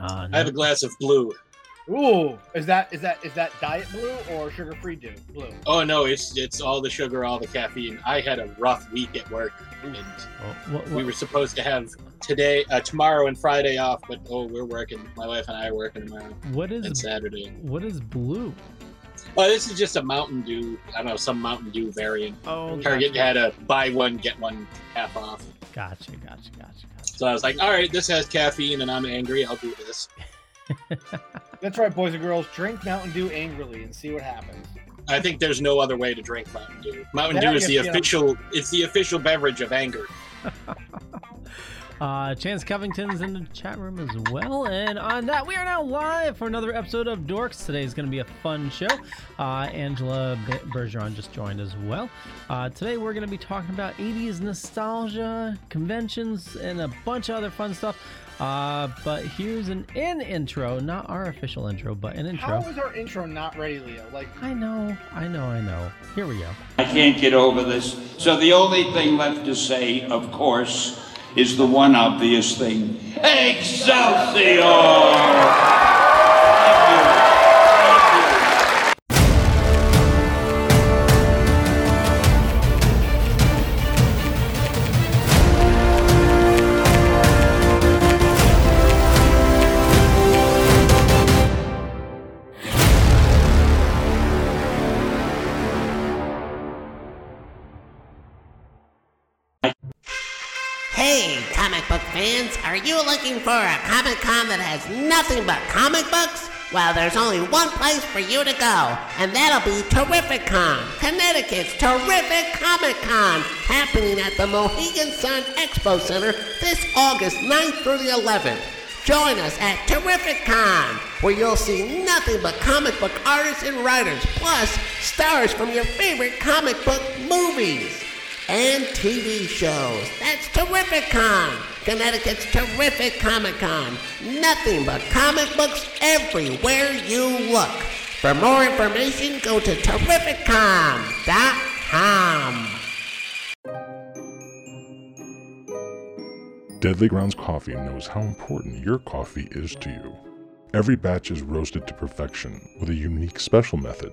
Uh, I have a glass of blue. Ooh, is that is that is that diet blue or sugar free do blue? Oh no, it's it's all the sugar, all the caffeine. I had a rough week at work, and Well, what- we were supposed to have today, uh, tomorrow, and Friday off, but oh, we're working. My wife and I are working tomorrow what and Saturday. what is blue? Oh, this is just a Mountain Dew. I don't know, some Mountain Dew variant. Oh, Target had a buy one get one half off. gotcha, gotcha, gotcha, gotcha. So I was like, all right, this has caffeine, and I'm angry. I'll do this. That's right, boys and girls. Drink Mountain Dew angrily and see what happens. I think there's no other way to drink Mountain Dew. Mountain Then Dew is the official. It's the official beverage of anger. Uh, Chance Covington's in the chat room as well. And on that, we are now live for another episode of Dorks. Today is going to be a fun show. Uh, Angela Bergeron just joined as well. Uh, today, we're going to be talking about 80s nostalgia, conventions, and a bunch of other fun stuff. Uh, but here's an in intro, not our official intro, but an intro. How is our intro not ready, Leo? Like, I know, I know, I know. Here we go. I can't get over this. So the only thing left to say, of course, is the one obvious thing Excelsior! Comic book fans, are you looking for a Comic Con that has nothing but comic books? Well, there's only one place for you to go, and that'll be Terrificon, Connecticut's Terrific Comic Con, happening at the Mohegan Sun Expo Center this August 9th through the 11th. Join us at Terrificon, where you'll see nothing but comic book artists and writers, plus stars from your favorite comic book movies and TV shows. That's Terrificon, Connecticut's terrific Comic Con. Nothing but comic books everywhere you look. For more information, go to Terrificon.com. Deadly Grounds Coffee knows how important your coffee is to you. Every batch is roasted to perfection with a unique special method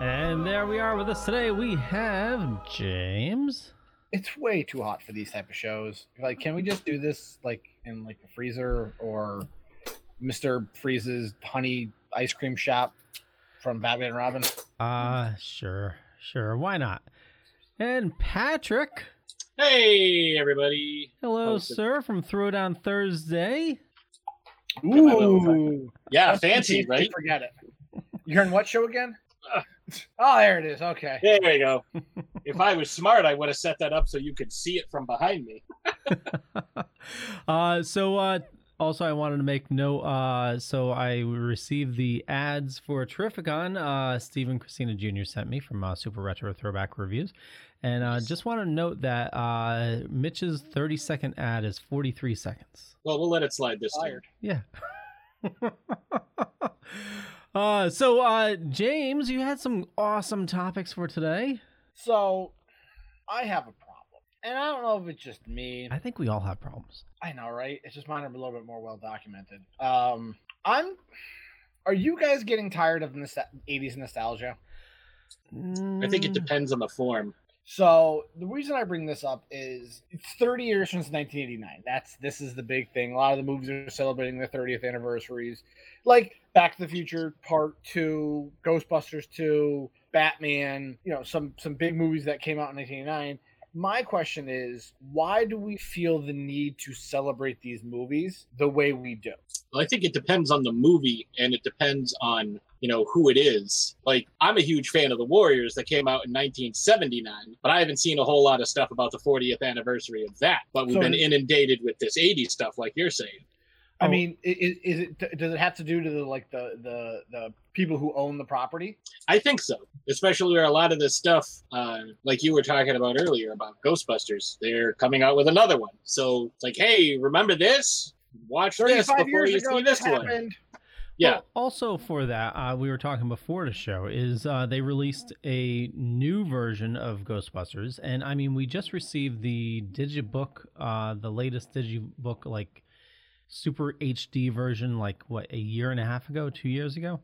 And there we are with us today. We have James. it's way too hot for these type of shows. Like, can we just do this like in like the freezer or Mister Freeze's honey ice cream shop from Batman and Robin? Uh, sure, sure. Why not? And Patrick. Hey, everybody! Hello, good. sir, from Throwdown Thursday. Ooh, Yeah, That's fancy, right? Forget it. You're in what show again? Oh, there it is. Okay. There you go. if I was smart, I would have set that up so you could see it from behind me. uh, so uh, also I wanted to make note. Uh, so I received the ads for Terrificon. Uh, Stephen Christina Jr. sent me from uh, Super Retro Throwback Reviews, and uh, just want to note that uh, Mitch's thirty second ad is forty three seconds. Well, we'll let it slide this time. Yeah. uh, so uh, James, you had some awesome topics for today. So, I have a problem, and I don't know if it's just me. I think we all have problems. I know, right? It's just mine are a little bit more well documented. Um, I'm. Are you guys getting tired of nos- '80s nostalgia? I think it Mm, depends on the form. So the reason I bring this up is it's 30 years since 1989. That's this is the big thing. A lot of the movies are celebrating their 30th anniversaries, like Back to the Future Part Two, Ghostbusters Two, Batman. You know, some some big movies that came out in 1989. My question is, why do we feel the need to celebrate these movies the way we do? Well, I think it depends on the movie and it depends on, you know, who it is. Like, I'm a huge fan of The Warriors that came out in 1979, but I haven't seen a whole lot of stuff about the 40th anniversary of that. But we've So- been inundated with this 80s stuff, like you're saying. I Oh. mean, i- i- is it does it have to do to the like the the the people who own the property? I think so, especially where a lot of this stuff, uh, like you were talking about earlier about Ghostbusters, they're coming out with another one. So it's like, hey, remember this? Watch this before you see this this one. Yeah, Well, also for that, uh, we were talking before the show is uh, they released a new version of Ghostbusters, and I mean we just received the digibook, uh, the latest digibook, like super HD version, like what a year and a half ago, two years ago.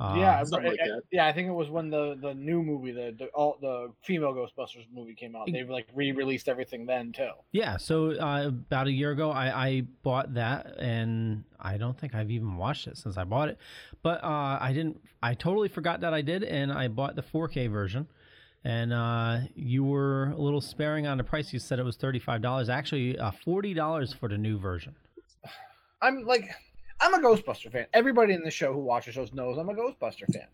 Uh, yeah, something like I- I- yeah. I think it was when the the new movie, the the, all, the female Ghostbusters movie came out. They've like re-released everything then too. Yeah, so uh, about a year ago, I, I bought that, and I don't think I've even watched it since I bought it. But uh, I didn't. I totally forgot that I did, and I bought the 4K version. And uh, you were a little sparing on the price. You said it was thirty-five dollars. Actually, uh, forty dollars for the new version. I'm like, I'm a Ghostbuster fan. Everybody in the show who watches shows knows I'm a Ghostbuster fan.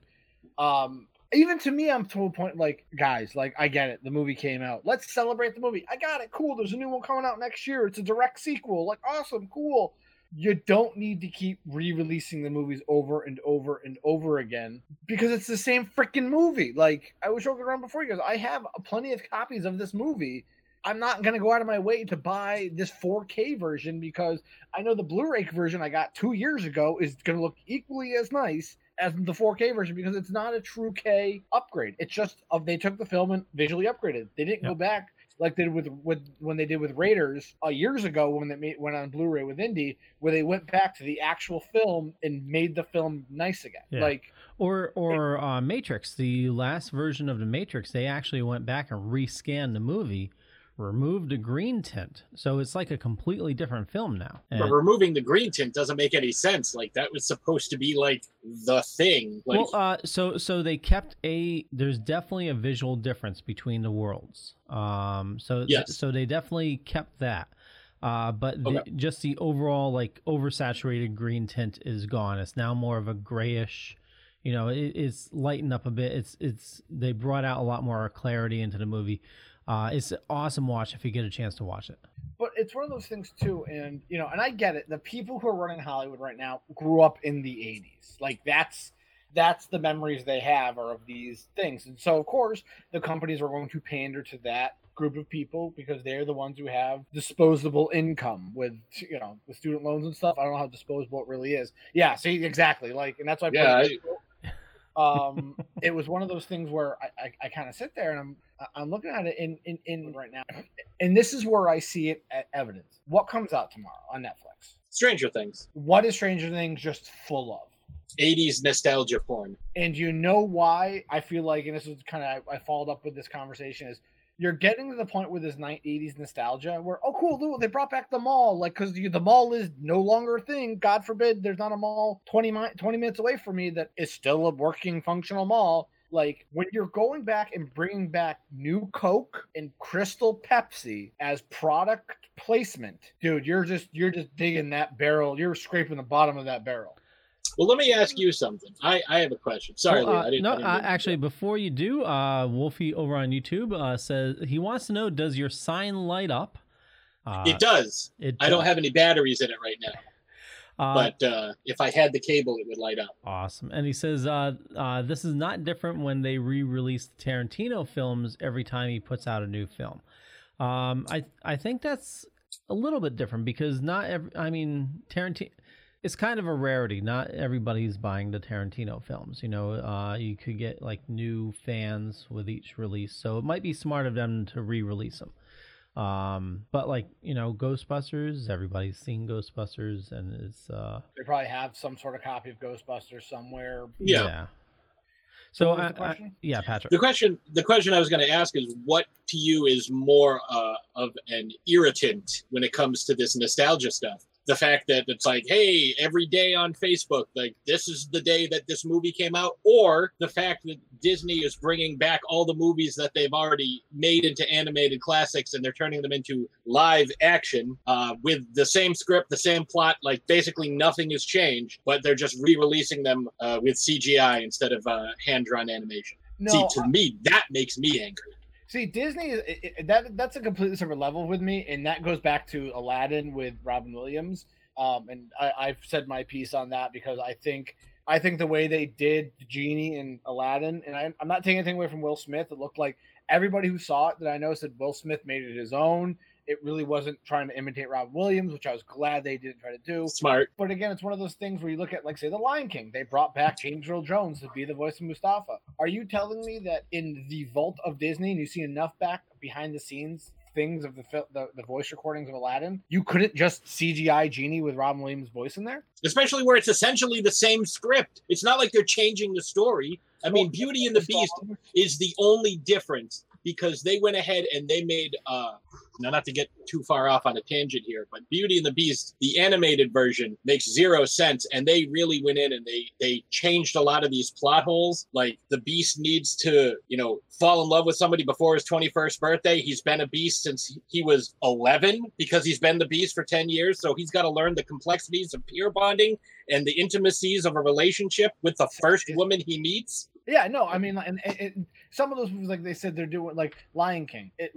Um, even to me, I'm to a point like, guys, like I get it. The movie came out. Let's celebrate the movie. I got it. Cool. There's a new one coming out next year. It's a direct sequel. Like, awesome. Cool. You don't need to keep re-releasing the movies over and over and over again because it's the same freaking movie. Like I was joking around before you guys. I have plenty of copies of this movie. I'm not gonna go out of my way to buy this 4K version because I know the Blu-ray version I got two years ago is going to look equally as nice as the 4K version because it's not a true K upgrade. It's just uh, they took the film and visually upgraded. They didn't go back like they did with with when they did with Raiders uh, years ago when they made, went on Blu-ray with Indy, where they went back to the actual film and made the film nice again. Yeah. Like Or or uh, Matrix, the last version of the Matrix, they actually went back and rescanned the movie, removed the green tint, so it's like a completely different film now. but removing the green tint doesn't make any sense. Like that was supposed to be like the thing. Like, well, uh, so so they kept a. There's definitely a visual difference between the worlds. Um, so Yes. so they definitely kept that. Uh, but the, Okay. just the overall like oversaturated green tint is gone. It's now more of a grayish. You know, it, it's lightened up a bit. It's it's they brought out a lot more clarity into the movie. Uh, it's an awesome watch if you get a chance to watch it. but it's one of those things too and you know and i get it. The people who are running hollywood right now grew up in the 80s like that's that's the memories they have are of these things. And so of course the companies are going to pander to that group of people because they're the ones who have disposable income with you know with student loans and stuff. I don't know how disposable it really is. Yeah see exactly. Like and that's why I Yeah, it- um it was one of those things where i i, I kind of sit there and i'm i'm looking at it in, in in right now and this is where i see it at evidence what comes out tomorrow on netflix Stranger Things, what is stranger things just full of 80s nostalgia porn. and you know why I feel like, and this is kind of I followed up with this conversation is you're getting to the point with this 80s nostalgia where oh cool they brought back the mall like because the mall is no longer a thing. God forbid there's not a mall 20 mi- 20 minutes away from me that is still a working functional mall. Like when you're going back and bringing back new Coke and Crystal Pepsi as product placement, dude, you're just you're just digging that barrel. You're scraping the bottom of that barrel. Well, let me ask you something. I, I have a question. Sorry, Well, Leo, uh, I didn't. no, I didn't uh, mean to- actually, before you do, uh, Wolfie over on YouTube uh, says he wants to know: Does your sign light up? Uh, it does. It I don't have any batteries in it right now, Uh, but uh, if I had the cable, it would light up. Awesome. And he says, uh, uh, this is not different when they re release the Tarantino films every time he puts out a new film. Um, I, I think that's a little bit different because not every, I mean, Tarantino, it's kind of a rarity. Not everybody's buying the Tarantino films. You know, uh, you could get like new fans with each release. So it might be smart of them to re release them. Um, but like, you know, Ghostbusters, everybody's seen Ghostbusters and it's, uh, They probably have some sort of copy of Ghostbusters somewhere. Yeah. So, I, I- yeah, Patrick. The question, the question I was going to ask is, what to you is more uh, of an irritant when it comes to this nostalgia stuff? The fact that it's like, hey, every day on Facebook, like this is the day that this movie came out, or the fact that Disney is bringing back all the movies that they've already made into animated classics and they're turning them into live action uh, with the same script, the same plot, like basically nothing has changed, but they're just re-releasing them uh, with CGI instead of uh, hand-drawn animation. No, See, to me, that makes me angry. See, Disney is it, it- that that's a completely separate level with me, and that goes back to Aladdin with Robin Williams. Um, and I, I've said my piece on that because I think I think the way they did the genie in Aladdin, and I, I'm not taking anything away from Will Smith. It looked like everybody who saw it that I know said Will Smith made it his own. It really wasn't trying to imitate Rob Williams, which I was glad they didn't try to do. Smart. But again, it's one of those things where you look at, like, say, The Lion King. They brought back James Earl Jones to be the voice of Mufasa. Are you telling me that in the vault of Disney, and you see enough back behind the scenes things of the, the the voice recordings of Aladdin, you couldn't just CGI Genie with Robin Williams' voice in there? Especially where it's essentially the same script. It's not like they're changing the story. I mean, Beauty and the Beast is the only difference because they went ahead and they made uh now not to get too far off on a tangent here but beauty and the beast the animated version makes zero sense and they really went in and they they changed a lot of these plot holes. Like the beast needs to you know fall in love with somebody before his 21st birthday. He's been a beast since he was 11 because he's been the beast for 10 years so he's got to learn the complexities of peer bonding and the intimacies of a relationship with the first woman he meets Yeah, no, I mean, and, and, and some of those movies, like they said, they're doing like Lion King. It,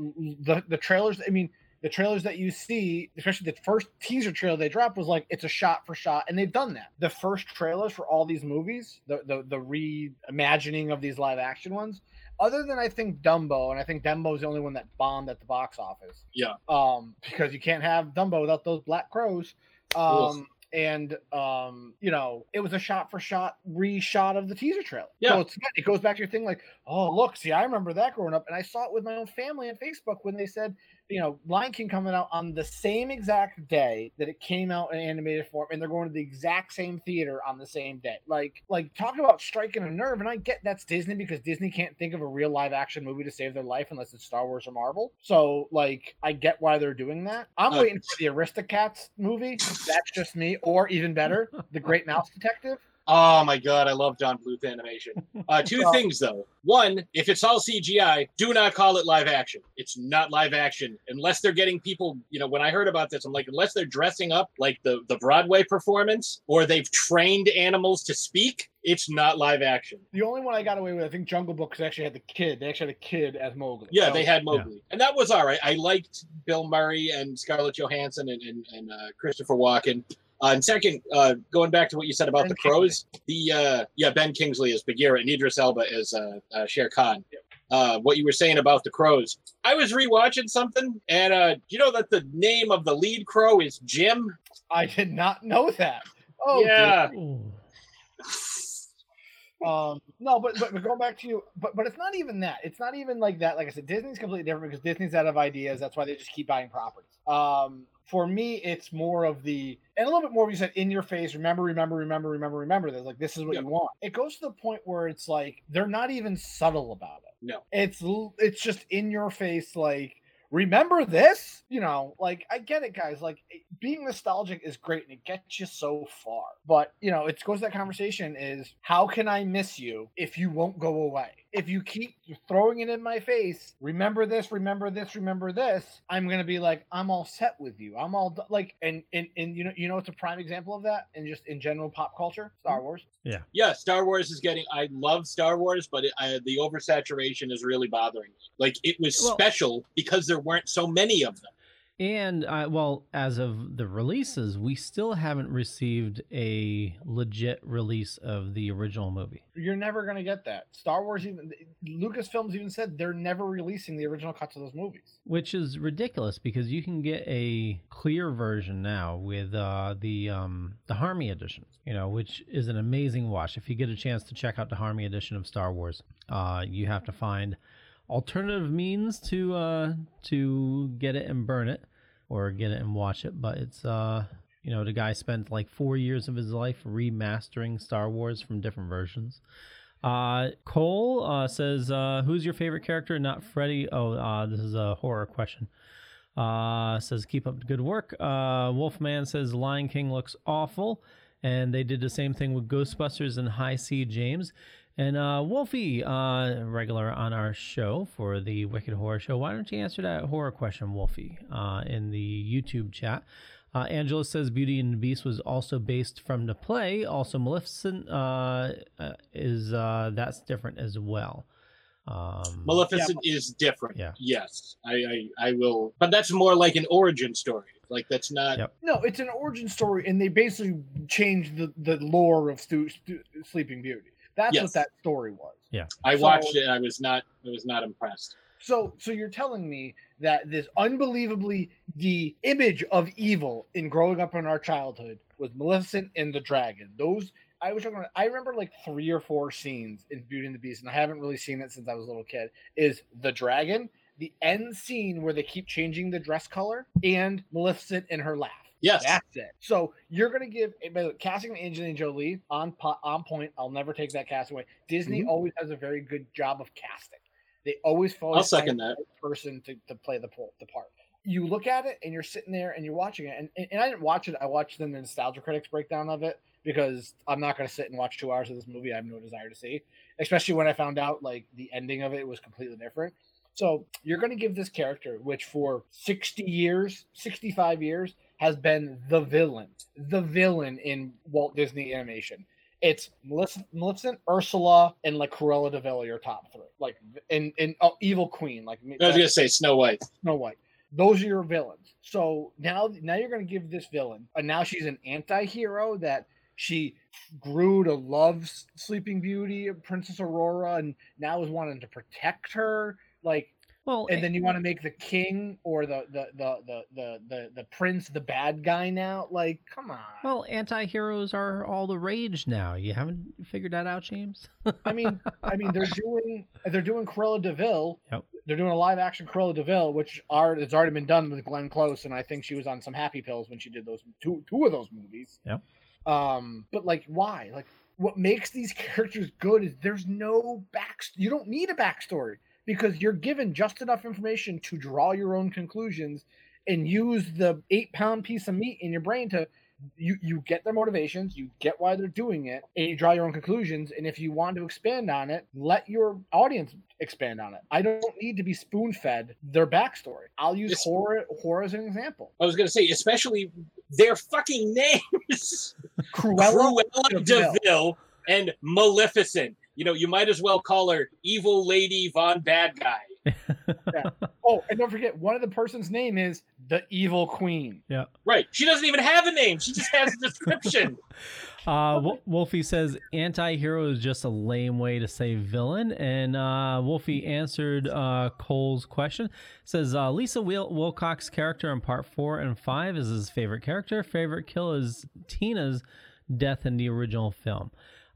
the the trailers. I mean, the trailers that you see, especially the first teaser trailer they dropped, was like it's a shot for shot, and they've done that. The first trailers for all these movies, the the, the reimagining of these live action ones, other than I think Dumbo, and I think Dumbo is the only one that bombed at the box office. Yeah. Um, because you can't have Dumbo without those black crows. Um, and um, you know, it was a shot for shot reshot of the teaser trailer. Yeah. So it's, it goes back to your thing like, oh look, see, I remember that growing up, and I saw it with my own family on Facebook when they said, you know, Lion King coming out on the same exact day that it came out in animated form, and they're going to the exact same theater on the same day. Like, like talk about striking a nerve, and I get that's Disney because Disney can't think of a real live action movie to save their life unless it's Star Wars or Marvel. So, like, I get why they're doing that. I'm Uh, waiting for the Aristocats movie. That's just me, or even better, The Great Mouse Detective. Oh my god, I love Don Bluth animation. Uh, two things though. One, if it's all CGI, do not call it live action. It's not live action unless they're getting people. You know, when I heard about this, I'm like, unless they're dressing up like the the Broadway performance or they've trained animals to speak, it's not live action. The only one I got away with, I think, Jungle Book, 'cause they actually had the kid. They actually had a kid as Mowgli. Yeah, So- they had Mowgli, and that was all right. I liked Bill Murray and Scarlett Johansson and and, and uh, Christopher Walken. Uh, and second, uh, going back to what you said about Ben the crows, the uh, yeah Ben Kingsley as Bagheera and Idris Elba as uh, uh, Shere Khan. Uh, what you were saying about the crows, I was rewatching something, and uh, you know that the name of the lead crow is Jim. I did not know that. Oh, yeah, Ooh. Um, no, but, but going back to you, but but it's not even that. It's not even like that. Like I said, Disney's completely different because Disney's out of ideas. That's why they just keep buying properties. Um, for me, it's more of the and a little bit more. You said in your face. Remember, remember, remember, remember, remember. This like this is what Yeah. you want. It goes to the point where it's like they're not even subtle about it. No. it's it's just in your face. Like remember this? You know like i get it guys. Like eh, being nostalgic is great and it gets you so far. But you know it goes that conversation is how can i miss you if you won't go away if you keep throwing it in my face remember this remember this remember this i'm gonna be like i'm all set with you i'm all do- like and and, and you know you know it's a prime example of that and just in general pop culture star hmm? wars yeah. Yeah, Star Wars is getting. I love Star Wars, but it, I, the oversaturation is really bothering me. Like it was Well- special because there weren't so many of them. And uh, well, as of the releases, we still haven't received a legit release of the original movie. you're never gonna get that star wars even lucasfilms even said they're never releasing the original cuts of those movies which is ridiculous because you can get a clear version now with uh, the um, the Harmy edition, you know, which is an amazing watch. If you get a chance to check out the Harmy edition of Star Wars, uh, you have to find alternative means to uh, to get it and burn it, or get it and watch it. But it's uh, you know, the guy spent like four years of his life remastering Star Wars from different versions. Uh, Cole uh, says, uh, "Who's your favorite character? Not Freddy." Oh, uh, this is a horror question. Uh, says, "Keep up the good work." Uh, Wolfman says, "Lion King looks awful," and they did the same thing with Ghostbusters and High C James. And uh, Wolfie, uh, regular on our show for the Wicked Horror Show, why don't you answer that horror question, Wolfie, uh, in the YouTube chat? Uh, Angela says Beauty and the Beast was also based from the play. Also, Maleficent uh, uh, is uh, that's different as well. Um, Maleficent is different. Yeah. Yes, I, I I will, but that's more like an origin story. Like that's not. Yep. No, it's an origin story, and they basically changed the, the lore of Stu, Stu, Sleeping Beauty. That's Yes. what that story was. Yeah. I So- watched it. I was not. I was not impressed. So, so you're telling me that this unbelievably the image of evil in growing up in our childhood was Maleficent and the Dragon. Those I was talking about, I remember like three or four scenes in Beauty and the Beast, and I haven't really seen it since I was a little kid. Is the dragon the end scene where they keep changing the dress color and Maleficent in her laugh. Yes. That's it. So you're gonna give by the way, casting Angelina Jolie on on point. I'll never take that cast away. Disney always does a very good job of casting. They always follow. Mm-hmm. I'll second that. person to, to play the the part. You look at it and you're sitting there and you're watching it, and, and, and I didn't watch it. I watched the Nostalgia Critics breakdown of it because I'm not going to sit and watch two hours of this movie. I have no desire to see, especially when I found out like the ending of it was completely different. So you're going to give this character, which for 60 years, 65 years, has been the villain, the villain in Walt Disney animation. It's Malefic- Maleficent, Ursula, and like Cruella de Vil are your top three. Like, and and oh, Evil Queen, like I was gonna say Snow White. Snow White. Those are your villains. So now, now you're going to give this villain, and now she's an anti-hero that she grew to love Sleeping Beauty, Princess Aurora, and now is wanting to protect her. Like, Well, and then you want to make the king or the the the the the the, the prince the bad guy now. Like, come on. well, anti-heroes are all the rage now. You haven't figured that out, James? I mean, I mean, they're doing they're doing Cruella de Vil. Yep. They're doing a live action Cruella de Vil, which are it's already been done with Glenn Close, and I think she was on some happy pills when she did those two two of those movies. Yep. Um, but like, why? Like, what makes these characters good is there's no back. You don't need a backstory because you're given just enough information to draw your own conclusions and use the eight pound piece of meat in your brain to you you get their motivations, you get why they're doing it, and you draw your own conclusions. And if you want to expand on it, let your audience expand on it. I don't need to be spoon fed their backstory. I'll use Yes. horror horror as an example. I was gonna say, especially their fucking names, Cruella, Cruella de Vil. Deville and Maleficent. You know, you might as well call her Evil Lady Von Bad Guy. Oh, and don't forget, one of the person's name is the Evil Queen. Yeah. Right? She doesn't even have a name. She just has a description. Uh, Wol- Wolfie says anti-hero is just a lame way to say villain, and uh, Wolfie answered uh, Cole's question. Says uh, Lisa Wil- Wilcox's character in part four and five is his favorite character. Favorite kill is Tina's death in the original film.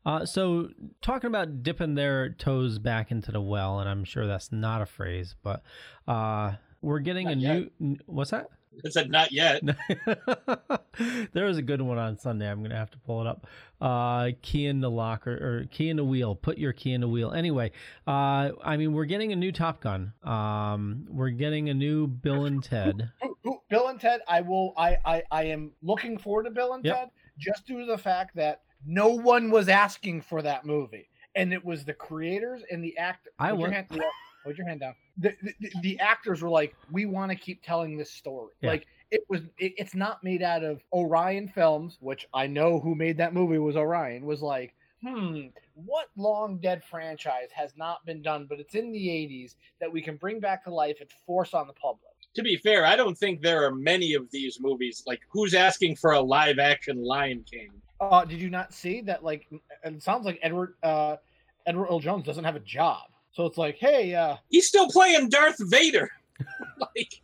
Uh, so talking about dipping their toes back into the well, and I'm sure that's not a phrase, but uh, we're getting Not a yet. new. n- What's that? I said not yet. there was a good one on Sunday. I'm gonna have to pull it up. Uh, key in the locker or key in the wheel. Put your key in the wheel. Anyway, uh, I mean, we're getting a new Top Gun. Um, we're getting a new Bill and Ted. Who- who- Bill and Ted, I will. I, I I am looking forward to Bill and Yep. Ted just due to the fact that no one was asking for that movie, and it was the creators and the actor. I put your hand, yeah, put your hand down. The, the, the actors were like, "We want to keep telling this story." Yeah. Like it was. It, it's not made out of Orion Films, which I know who made that movie was Orion. Was like, hmm, what long dead franchise has not been done, but it's in the '80s that we can bring back to life and force on the public. To be fair, I don't think there are many of these movies. Like, who's asking for a live action Lion King? Uh, did you not see that? Like, it sounds like Edward uh, Edward Earl Jones doesn't have a job, so it's like, hey, uh, He's still playing Darth Vader. like,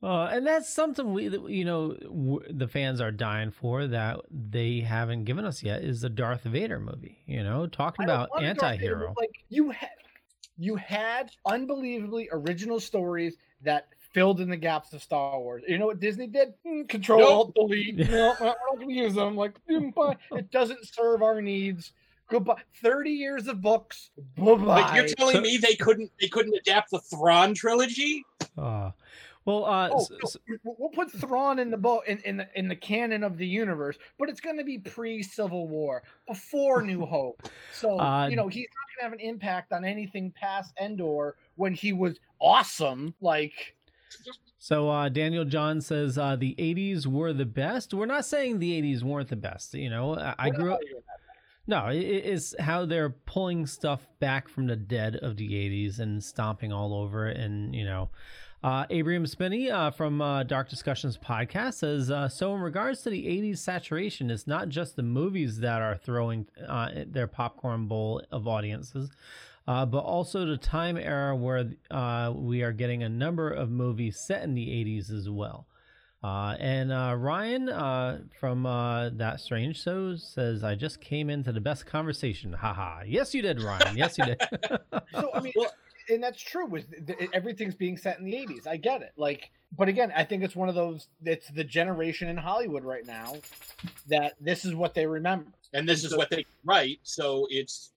Uh, and that's something we, you know, w- the fans are dying for that they haven't given us yet is the Darth Vader movie. You know, talking about want a Darth Vader, anti-hero. but, Like you had, you had unbelievably original stories that filled in the gaps of Star Wars. You know what Disney did? Hmm, Control Nope. Alt Delete. no, we're not going to use them. Like, hmm, it doesn't serve our needs. Goodbye. Thirty years of books. Bye bye. like you're telling So- me they couldn't they couldn't adapt the Thrawn trilogy? Uh, well, uh, Oh, s- no, s- we'll- we'll put Thrawn in the boat in, in the in the canon of the universe, but it's going to be pre Civil War, before New Hope. So Uh, you know he's not going to have an impact on anything past Endor when he was awesome. Like So uh, Daniel John says uh, the '80s were the best. We're not saying the '80s weren't the best. You know, I, I grew up. No, it, it's how they're pulling stuff back from the dead of the '80s and stomping all over it, and you know, Uh, Abraham Spinney uh, from uh, Dark Discussions podcast says uh, So, in regards to the 80s saturation, it's not just the movies that are throwing uh, their popcorn bowl of audiences, uh, but also the time era where uh, we are getting a number of movies set in the 80s as well. Uh, and uh, Ryan uh, from uh, That Strange Show says, I just came into the best conversation. Haha. Yes, you did, Ryan. Yes, you did. So I mean, and that's true. With th- everything's being set in the '80s, I get it. Like, but again, I think it's one of those. It's the generation in Hollywood right now that this is what they remember. and this is what they write. So it's.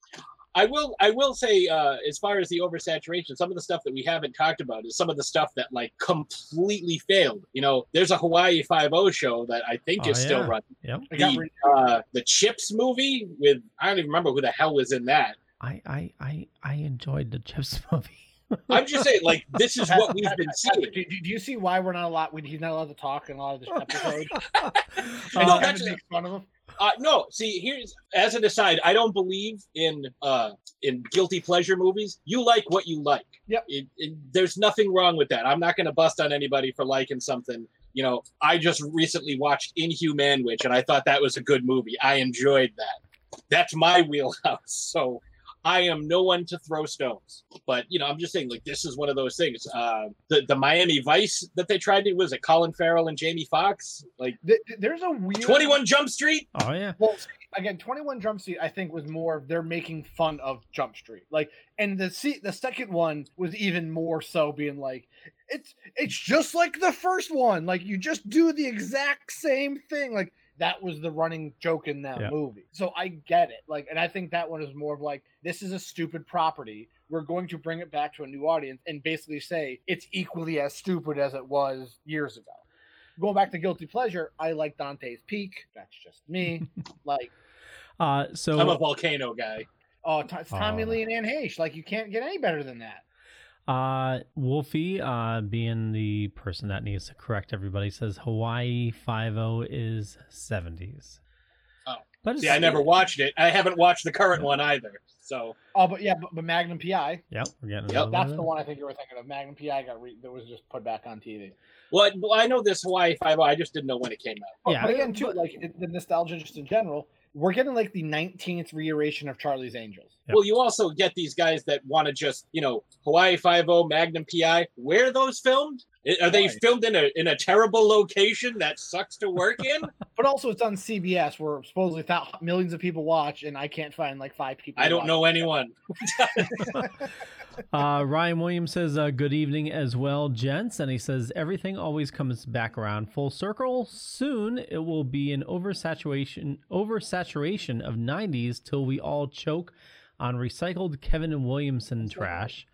I will. I will say, uh, as far as the oversaturation, some of the stuff that we haven't talked about is some of the stuff that like completely failed. You know, there's a Hawaii Five O show that I think Oh, is still running. yep. The, uh, the Chips movie with I don't even remember who the hell was in that. I, I, I, I enjoyed the Chips movie. I'm just saying, like this is what we've been seeing. Do, do, do you see why we're not allowed? When he's not allowed to talk in a lot of this episode, Uh, and No, Kevin actually- makes fun of him. Uh, no, see, here's as an aside, I don't believe in uh in guilty pleasure movies. You like what you like. Yep. It, it, there's nothing wrong with that. I'm not going to bust on anybody for liking something. You know, I just recently watched Inhuman Witch, and I thought that was a good movie. I enjoyed that. That's my wheelhouse. So I am no one to throw stones. But you know, I'm just saying, like this is one of those things. Uh, the the Miami Vice that they tried to was it Colin Farrell and Jamie Foxx, like Th- th- There's a weird 21 Jump Street. oh, yeah. Well, again, Twenty One Jump Street, I think, was more they're making fun of Jump Street, like, and the se- the second one was even more so being like, it's it's just like the first one, like you just do the exact same thing, like that was the running joke in that Yeah. movie. So I get it, like, and I think that one is more of like this is a stupid property. We're going to bring it back to a new audience and basically say it's equally as stupid as it was years ago. Going back to guilty pleasure, I like Dante's Peak. That's just me. like, Uh, so I'm a volcano guy. oh, T- it's Tommy Oh. Lee and Anne Heche. Like, you can't get any better than that. Uh, Wolfie, uh, being the person that needs to correct everybody, says Hawaii Five O is seventies. Oh. but See, I never watched it. I haven't watched the current one either. So Oh, but yeah, but, but Magnum PI. Yep, we're getting Yep, That's of the one I think you were thinking of. Magnum PI got re- that was just put back on TV. well, I- well, I know this Hawaii Five O. I just didn't know when it came out. But, Yeah, but again, too, but- like it, the nostalgia just in general, we're getting like the 19th reiteration of Charlie's Angels. Yep. Well, you also get these guys that want to just, you know, Hawaii Five O, Magnum PI. Where are those filmed? I- Are they filmed in a in a terrible location that sucks to work in? But also, it's on CBS where supposedly thou- millions of people watch, and I can't find like five people. I don't know anyone. Uh, Ryan Williams says, uh, "Good evening as well, gents," and he says, "Everything always comes back around full circle. Soon it will be an oversaturation, oversaturation of '90s till we all choke on recycled Kevin Williamson trash."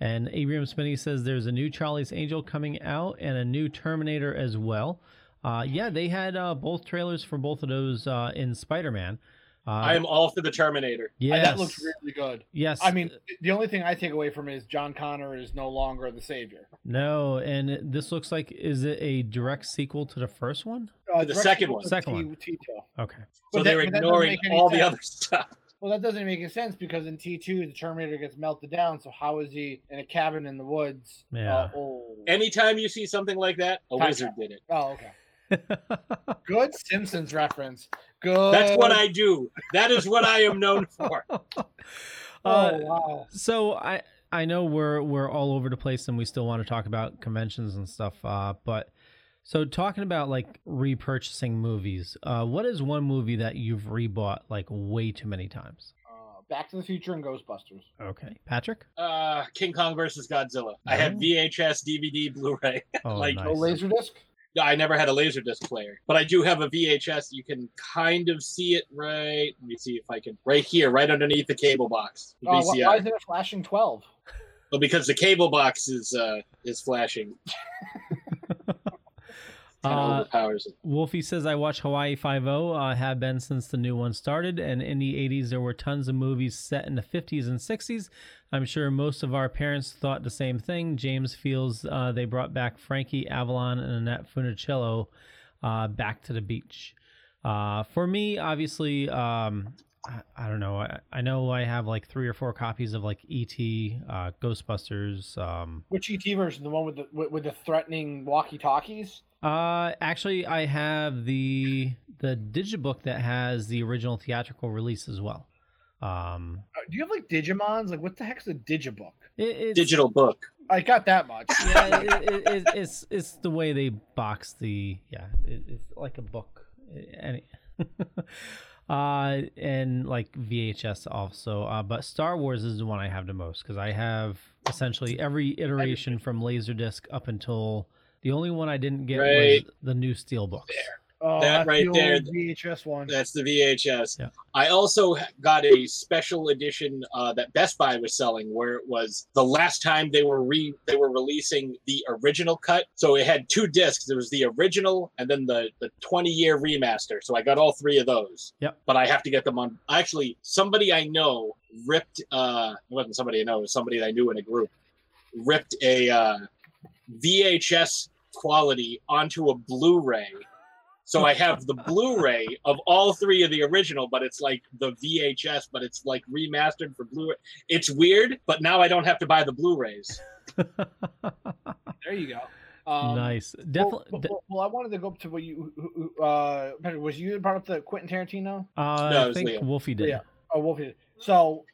And Abraham Spinney says, "There's a new Charlie's Angel coming out and a new Terminator as well." Uh, yeah, they had uh, both trailers for both of those uh, in Spider-Man. Uh, I am all for the Terminator. yes, Uh, That looks really good. yes. I mean, the only thing I take away from it is John Connor is no longer the savior. No, and this looks like is it a direct sequel to the first one? Uh, The second one. Second T- one. T two. Okay. So But they're that- but that doesn't ignoring all the other stuff. Well, that doesn't make any sense because in T two the Terminator gets melted down. So how is he in a cabin in the woods? Yeah. Uh, oh. Anytime you see something like that, a Time wizard did it. oh, okay. Good Simpsons reference. Good. That's what I do. That is what I am known for. Oh Uh, wow. so I I know we're we're all over the place and we still want to talk about conventions and stuff. Uh, but so talking about like repurchasing movies, uh, what is one movie that you've rebought like way too many times? Uh, Back to the Future and Ghostbusters. Okay, Patrick. Uh, King Kong versus Godzilla. I have Oh. VHS, DVD, Blu-ray. Oh, Like- nice. No Laserdisc. I never had a Laserdisc player, but I do have a VHS. You can kind of see it right. Let me see if I can. Right here, right underneath the cable box. the Uh, why, VCR. why isn't it flashing twelve? Well, because the cable box is uh is flashing. Kind Uh, overpowers it. Wolfie says, I watch Hawaii Five O. Uh, have been since the new one started. And in the 80s, there were tons of movies set in the 50s and 60s. I'm sure most of our parents thought the same thing. James feels uh, they brought back Frankie Avalon and Annette Funicello uh, back to the beach. Uh, for me, obviously, um, I, I don't know. I, I know I have like three or four copies of like ET, uh, Ghostbusters. Um, Which ET version? The one with the with, with the threatening walkie talkies? Uh, actually, I have the the digibook that has the original theatrical release as well. Um, Uh, Do you have like Digimons? Like, what the heck's a Digibook? it, it's, Digital book. I got that much. yeah, it, it, it, it's it's the way they box the yeah, it, it's like a book. Any, uh, and like VHS also. Uh, but Star Wars is the one I have the most because I have essentially every iteration from Laserdisc up until the only one I didn't get Right. was the new Steelbook. Oh, That that's right the there- VHS one. That's the VHS. Yeah. I also got a special edition uh, that Best Buy was selling, where it was the last time they were re they were releasing the original cut. So it had two discs. There was the original and then the the 20 year remaster. So I got all three of those. Yep. But I have to get them on. Actually, somebody I know ripped. Uh, it wasn't somebody I know. It was somebody I knew in a group. Ripped a uh, VHS quality onto a Blu-ray. So I have the Blu-ray of all three of the original, but it's like the VHS, but it's like remastered for Blu-ray. It's weird, but now I don't have to buy the Blu-rays. There you go. Um, nice, Well, definitely. well, well, I wanted to go up to what you, who- who- uh, Patrick, was you that brought up the Quentin Tarantino? uh, No, it I was think Leo. Wolfie did. Yeah. Oh, Wolfie. So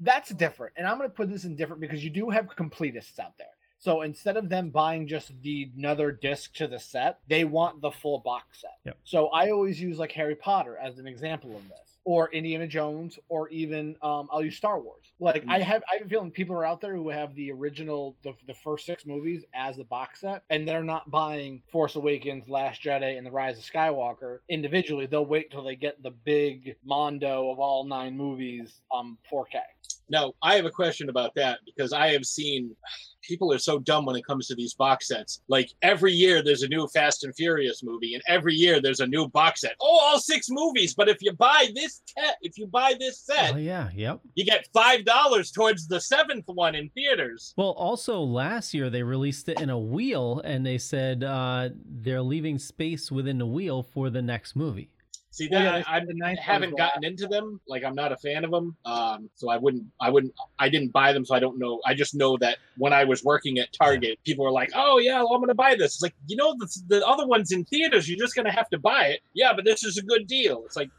that's different, and I'm going to put this in different because you do have completists out there. So instead of them buying just the another disc to the set, they want the full box set. Yep. So I always use like Harry Potter as an example of this, or Indiana Jones, or even um, I'll use Star Wars. Like I have, I have a feeling people are out there who have the original, the, the first six movies as the box set, and they're not buying Force Awakens, Last Jedi, and The Rise of Skywalker individually. They'll wait till they get the big mondo of all nine movies on 4K. Now, I have a question about that because I have seen people are so dumb when it comes to these box sets. Like every year there's a new Fast and Furious movie, and every year there's a new box set. Oh, all six movies, but if you buy this te- if you buy this set, Oh yeah, yep. you get five dollars towards the seventh one in theaters. Well, also last year they released it in a wheel, and they said uh, they're leaving space within the wheel for the next movie. See Well, that yeah, I, said the ninth I one haven't was gotten into them. Like I'm not a fan of them, um, so I wouldn't. I wouldn't. I didn't buy them, so I don't know. I just know that when I was working at Target, people were like, "Oh yeah, well, I'm going to buy this." It's like you know the the other ones in theaters, you're just going to have to buy it. Yeah, but this is a good deal. It's like.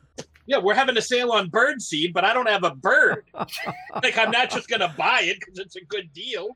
Yeah, we're having a sale on bird seed, but I don't have a bird. like I'm not just gonna buy it because it's a good deal.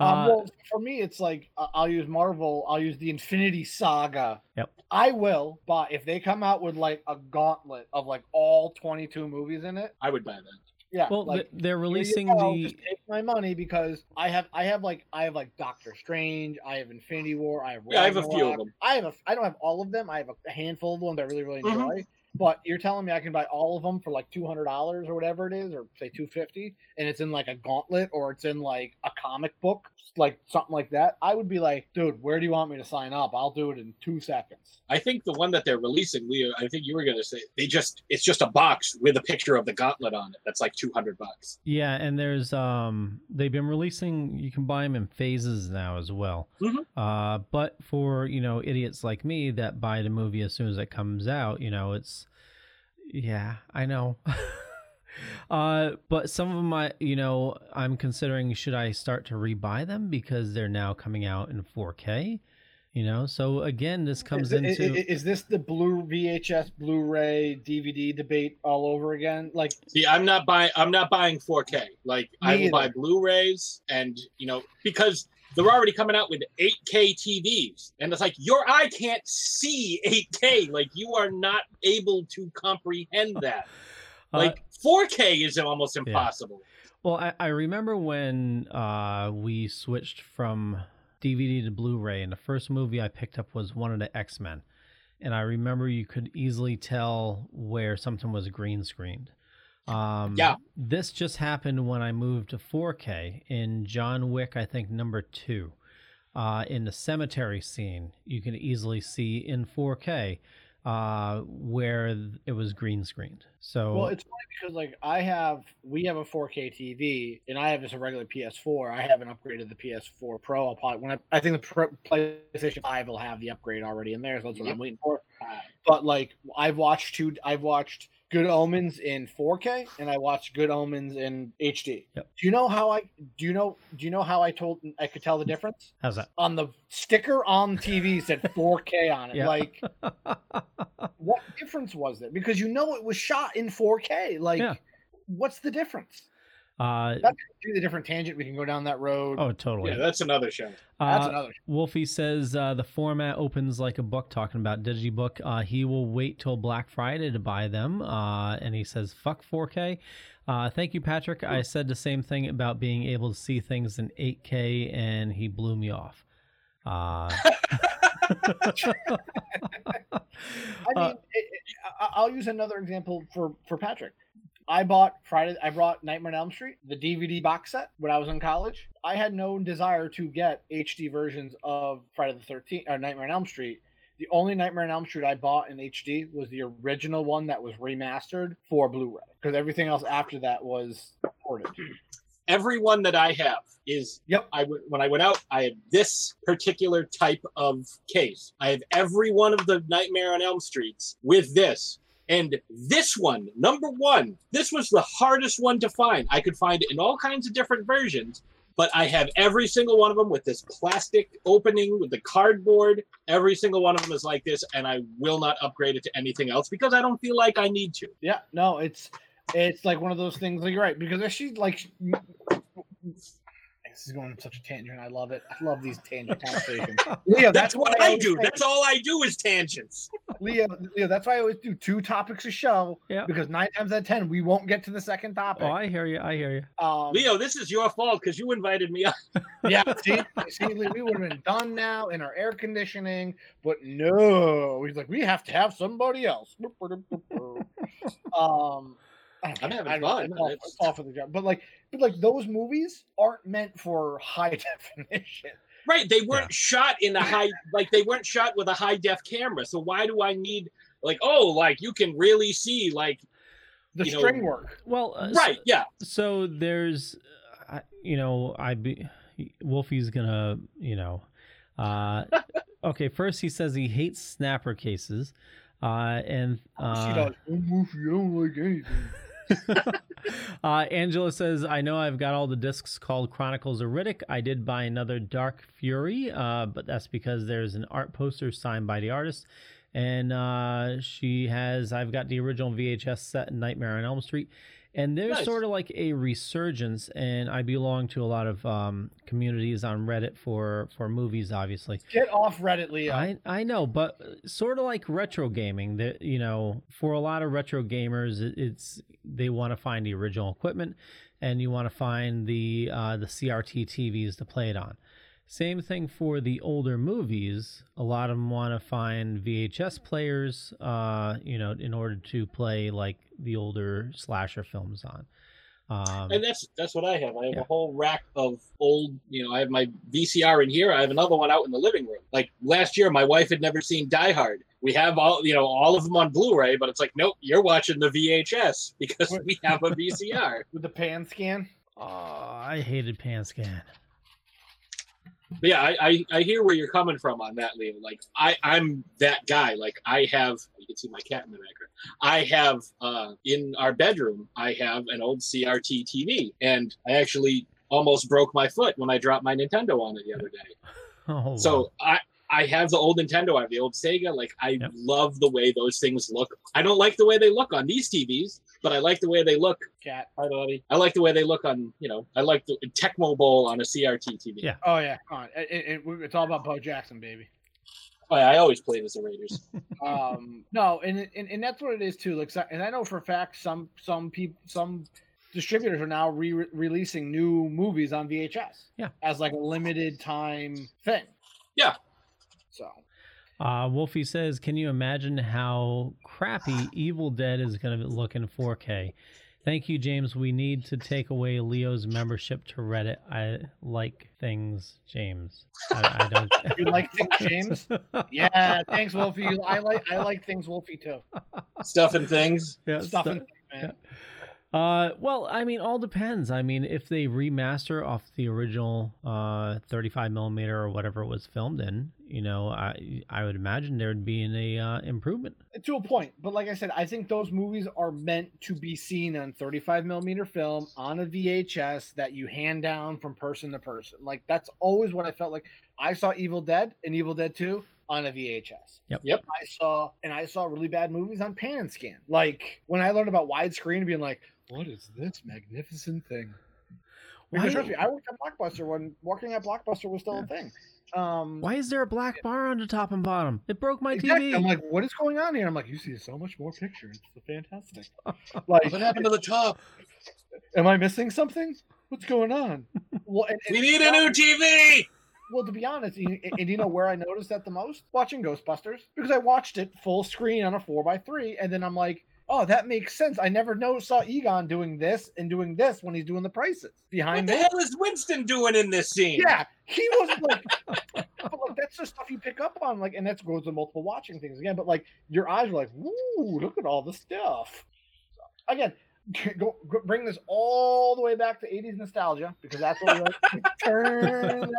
Um, Uh, well, for me, it's like uh, I'll use Marvel. I'll use the Infinity Saga. Yep. I will, but if they come out with like a gauntlet of like all 22 movies in it, I would buy that. yeah, well, like they're here you releasing the just take my money because I have I have like I have like Doctor Strange, I have Infinity War, I have Yeah, I have a few of them. I have a I don't have all of them. I have a handful of them that I really really Mhm. enjoy. But you're telling me I can buy all of them for like two hundred dollars or whatever it is, or say two fifty, and it's in like a gauntlet or it's in like a comic book, like something like that. I would be like, dude, where do you want me to sign up? I'll do it in two seconds. I think the one that they're releasing, Leo. I think you were gonna say they just it's just a box with a picture of the gauntlet on it. That's like two hundred bucks. yeah, and there's um they've been releasing. You can buy them in phases now as well. Mhm. Uh, but for you know idiots like me that buy the movie as soon as it comes out, you know it's yeah, I know. uh, but some of them, I you know, I'm considering should I start to rebuy them because they're now coming out in 4K. You know, so again, this comes is, into i- is this the blue VHS, Blu-ray, DVD debate all over again? Like, See, I'm not buying. I'm not buying 4K. Like I Me will buy either. Blu-rays, and you know because they're already coming out with 8K TVs, and it's like your eye can't see 8K. Like you are not able to comprehend that. uh, Like 4K is almost impossible. Well, I, I remember when uh, we switched from DVD to Blu-ray, and the first movie I picked up was one of the X Men, and I remember you could easily tell where something was green screened. Um, Yeah. This just happened when I moved to 4K in John Wick, I think number two. Uh, in the cemetery scene, you can easily see in 4K uh, where it was green screened. So well, it's funny because like I have, we have a 4K TV, and I have just a regular PS4. I haven't upgraded the PS4 Pro. I'll probably when I, I think the Pro, PlayStation 5 will have the upgrade already in there, so that's what I'm waiting for. But like I've watched two, I've watched Good Omens in 4K and I watched Good Omens in HD. Yep. Do you know how I do you know do you know how I told I could tell the difference? How's that? On the sticker on TV said 4K on it. Yeah. Like what difference was there? Because you know it was shot in 4K. Like Yeah. what's the difference? Uh, That's do the different tangent. We can go down that road. oh, totally. Yeah, that's another show. That's Uh, another. Wolfie says uh, the format opens like a book, talking about Digibook. Uh, he will wait till Black Friday to buy them, uh, and he says "fuck 4K." Uh, thank you, Patrick. I said the same thing about being able to see things in 8K, and he blew me off. Uh, I mean, uh, it, it, I'll use another example for for Patrick. I bought Friday. I brought Nightmare on Elm Street, the DVD box set, when I was in college. I had no desire to get HD versions of Friday the Thirteenth or Nightmare on Elm Street. The only Nightmare on Elm Street I bought in HD was the original one that was remastered for Blu-ray, because everything else after that was ported. Every one that I have is Yep. I w- when I went out, I have this particular type of case. I have every one of the Nightmare on Elm Streets with this. And this one, number one, this was the hardest one to find. I could find it in all kinds of different versions, but I have every single one of them with this plastic opening with the cardboard. Every single one of them is like this, and I will not upgrade it to anything else because I don't feel like I need to. Yeah, no, it's it's like one of those things. Like you're right because if she like. This is going on such a tangent. I love it. I love these tangent conversations. Leo, That's what why I do. say- That's all I do is tangents. Leo, Leo, that's why I always do two topics a show. Yeah. Because nine times out of ten, we won't get to the second topic. oh, I hear you. I hear you. um, Leo, this is your fault because you invited me up. yeah, see, see, Leo, we would have been done now in our air conditioning, but no, he's like, we have to have somebody else. um, I don't I'm having I don't know, fun. It's all, It's- it's all the job, but like, but like those movies aren't meant for high definition. Right. They weren't shot in a high like they weren't shot with a high def camera. So why do I need like oh like you can really see like The You know, string work. Well, uh, right, yeah. So there's, uh, you know, I be Wolfie's gonna, you know, uh, okay. First, he says he hates snapper cases, uh, and she uh, does. Oh, Murphy, I don't like anything. uh, Angela says, I know I've got all the discs called Chronicles of Riddick. I did buy another Dark Fury, uh, but that's because there's an art poster signed by the artist. And uh, she has, I've got the original VHS set in Nightmare on Elm Street. And there's Nice. sort of like a resurgence, and I belong to a lot of um, communities on Reddit for for movies, obviously. Get off Reddit, Leo. I I know, but sort of like retro gaming. That you know, for a lot of retro gamers, it, it's they want to find the original equipment, and you want to find the uh, the CRT TVs to play it on. Same thing for the older movies. A lot of them want to find VHS players, uh, you know, in order to play like the older slasher films on. Um, And that's that's what I have. I have Yeah. a whole rack of old, you know, I have my VCR in here. I have another one out in the living room. Like last year, my wife had never seen Die Hard. We have all, you know, all of them on Blu-ray, but it's like, nope, you're watching the VHS because we have a VCR. With the pan scan. oh, I hated Panscan. But yeah, I, I I hear where you're coming from on that, Leo. Like I I'm that guy. Like I have. You can see my cat in the background. I have uh in our bedroom. I have an old CRT TV, and I actually almost broke my foot when I dropped my Nintendo on it the other day. Oh, So I I have the old Nintendo. I have the old Sega. Like I Yep. love the way those things look. I don't like the way they look on these TVs, but I like the way they look. Cat. Hi, Bobby. I like the way they look on. You know, I like the Tecmo Bowl on a CRT TV. Yeah. Oh yeah, come on. It, it, it- it's all about Bo Jackson, baby. Oh, yeah, I always played as the Raiders. um no and, and and that's what it is too like and i know for a fact some some people some distributors are now re- releasing new movies on vhs Yeah. as like a limited time thing Yeah. so Uh, Wolfie says, "Can you imagine how crappy Evil Dead is going to look in 4K?" Thank you, James. We need to take away Leo's membership to Reddit. I like things, James. I, I don't. you like things james yeah thanks wolfie i like i like things wolfie too Stuff and things. yeah, stuff stu- and man. Uh, well, I mean, all depends. I mean, if they remaster off the original uh 35 millimeter or whatever it was filmed in, you know, I I would imagine there'd be an uh, improvement. to a point but like i said i think those movies are meant to be seen on 35 millimeter film on a vhs that you hand down from person to person like that's always what i felt like i saw evil dead and evil dead 2 on a vhs Yep. Yep. i saw and i saw really bad movies on pan and scan like when i learned about widescreen being like what is this magnificent thing because Why- trust me, I worked at Blockbuster when working at Blockbuster was still a thing. Um, Why is there a black bar on the top and bottom? It broke my Exactly. TV. I'm like, what is going on here? I'm like, you see so much more picture. It's fantastic. like, What happened to the top? am I missing something? What's going on? Well, and, We need a new TV. Well, to be honest, and, and you know where I noticed that the most? Watching Ghostbusters because I watched it full screen on a four by three, and then I'm like, oh, that makes sense. I never know saw Egon doing this and doing this when he's doing the prices What behind the me. hell is Winston doing in this scene? Yeah, he wasn't like, but like that's the stuff you pick up on, like, and that goes to multiple watching things again. But like your eyes are like, "Ooh, look at all the stuff." So, again, go, go bring this all the way back to '80s nostalgia because that's what we like. turn.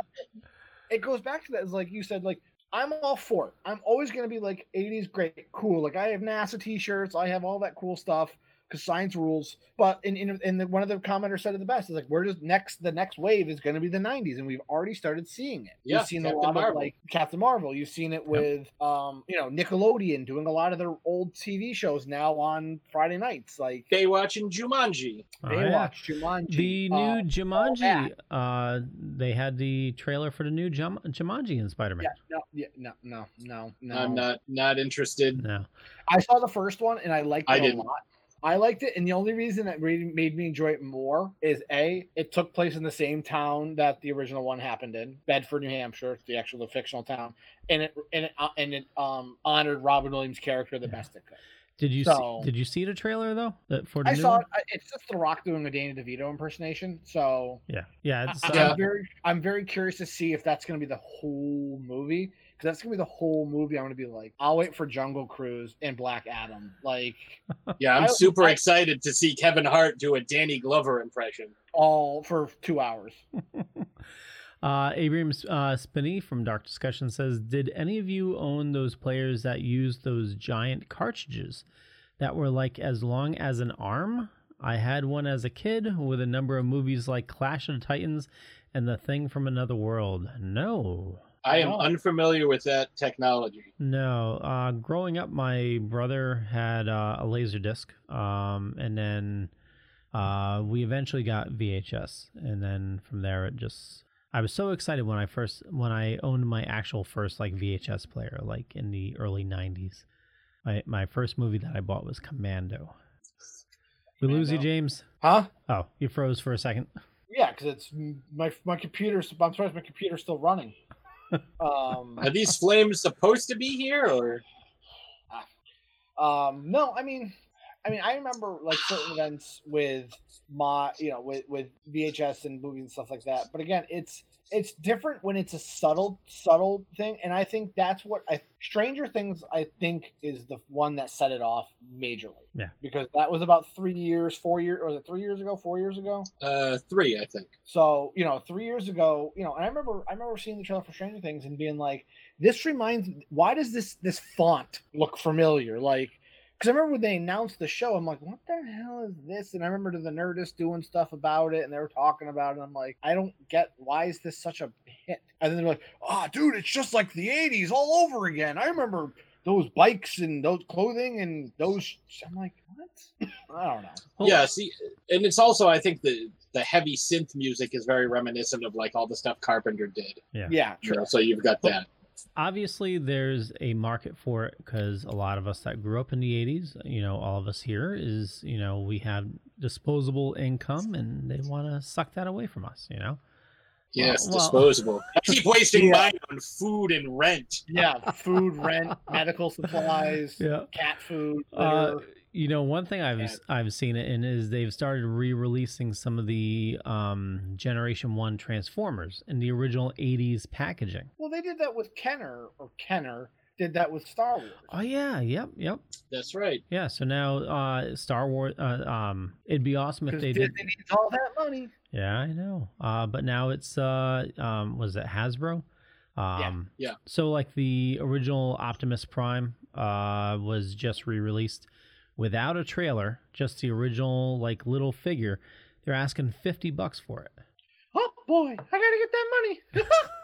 It goes back to that. It's like you said, like I'm all for it. I'm always gonna be like '80s great, cool. Like I have NASA T-shirts, I have all that cool stuff because science rules. But in in, in the, one of the commenters said it the best. Is like where does next the next wave is going to be the '90s, and we've already started seeing it. Yeah, You've seen a lot Marvel. of like Captain Marvel. You've seen it with um you know Nickelodeon doing a lot of their old TV shows now on Friday nights, like Baywatch and Jumanji. Oh, Baywatch, yeah. Jumanji. The uh, new Jumanji, that. uh, they had the trailer for the new Jum- Jumanji in Spider-Man. yeah, no, yeah, no, no, no, no. I'm not not interested. No. I saw the first one and I liked it I a didn't. lot. I liked it, and the only reason that really made me enjoy it more is a it took place in the same town that the original one happened in, Bedford, New Hampshire, the actual the fictional town, and it and it uh, and it um honored Robin Williams' character the best it could. Did you So- see, did you see the trailer though? That for I saw it. It's just The Rock doing a Danny DeVito impersonation, so Yeah, yeah. It's, I, uh, Yeah. am very I'm very curious to see if that's going to be the whole movie. Because that's gonna be the whole movie. I'm gonna be like, I'll wait for Jungle Cruise and Black Adam. Like, Yeah, I'm I- super I- excited to see Kevin Hart do a Danny Glover impression. all for two hours. Uh, Abraham uh, Spinney from Dark Discussion says, "Did any of you own those players that used those giant cartridges that were like as long as an arm? I had one as a kid with a number of movies like Clash of the Titans and The Thing from Another World. No, I am unfamiliar with that technology. no. Uh, growing up, my brother had uh, a laser disc, um, and then uh, we eventually got VHS, and then from there it just. I was so excited when I first when I owned my actual first like VHS player, like in the early '90s. My my first movie that I bought was Commando. We lose you, James. Huh? Oh, you froze for a second. Yeah, because it's my my computer's. I'm surprised my computer's still running. Um, Are these flames supposed to be here, or um, no, I mean, I mean, I remember like certain events with my, you know, with with VHS and movies and stuff like that. But again, it's it's different when it's a subtle subtle thing, and I think that's what I Stranger Things. I think is the one that set it off majorly. Yeah. because that was about three years, four years, or was it three years ago, four years ago? uh, three? I think. So you know, three years ago, you know, and I remember, I remember seeing the trailer for Stranger Things and being like, "This reminds. Why does this this font look familiar?" Like, because I remember when they announced the show, I'm like, "What the hell is this?" And I remember the Nerdist doing stuff about it, and they were talking about it. And I'm like, I don't get why is this such a hit? And then they're like, "Ah, dude, it's just like the '80s all over again." I remember those bikes and those clothing and those. I'm like, what? I don't know. Well, Yeah, see, and it's also I think the the heavy synth music is very reminiscent of like all the stuff Carpenter did. Yeah. Yeah, You know, so you've got that. Obviously there's a market for it because a lot of us that grew up in the 80s you know all of us here is you know we have disposable income and they want to suck that away from us you know Yes, well- disposable. I keep wasting Yeah. mine on food and rent. yeah, food, rent, medical supplies. yeah cat food. uh, you know one thing i've Yeah. i've seen it in is they've started re-releasing some of the um generation 1 transformers in the original 80s packaging well, they did that with Kenner or Kenner. did that with Star Wars. Oh yeah, yep, yep, That's right. yeah. So now uh, Star Wars. Uh, um, it'd be awesome if they Disney did. needs all that money. Yeah, I know. Uh, but now it's uh, um, was it Hasbro? Um, yeah. So like the original Optimus Prime uh was just re-released without a trailer, just the original like little figure. They're asking fifty bucks for it. Oh boy, I gotta get that money.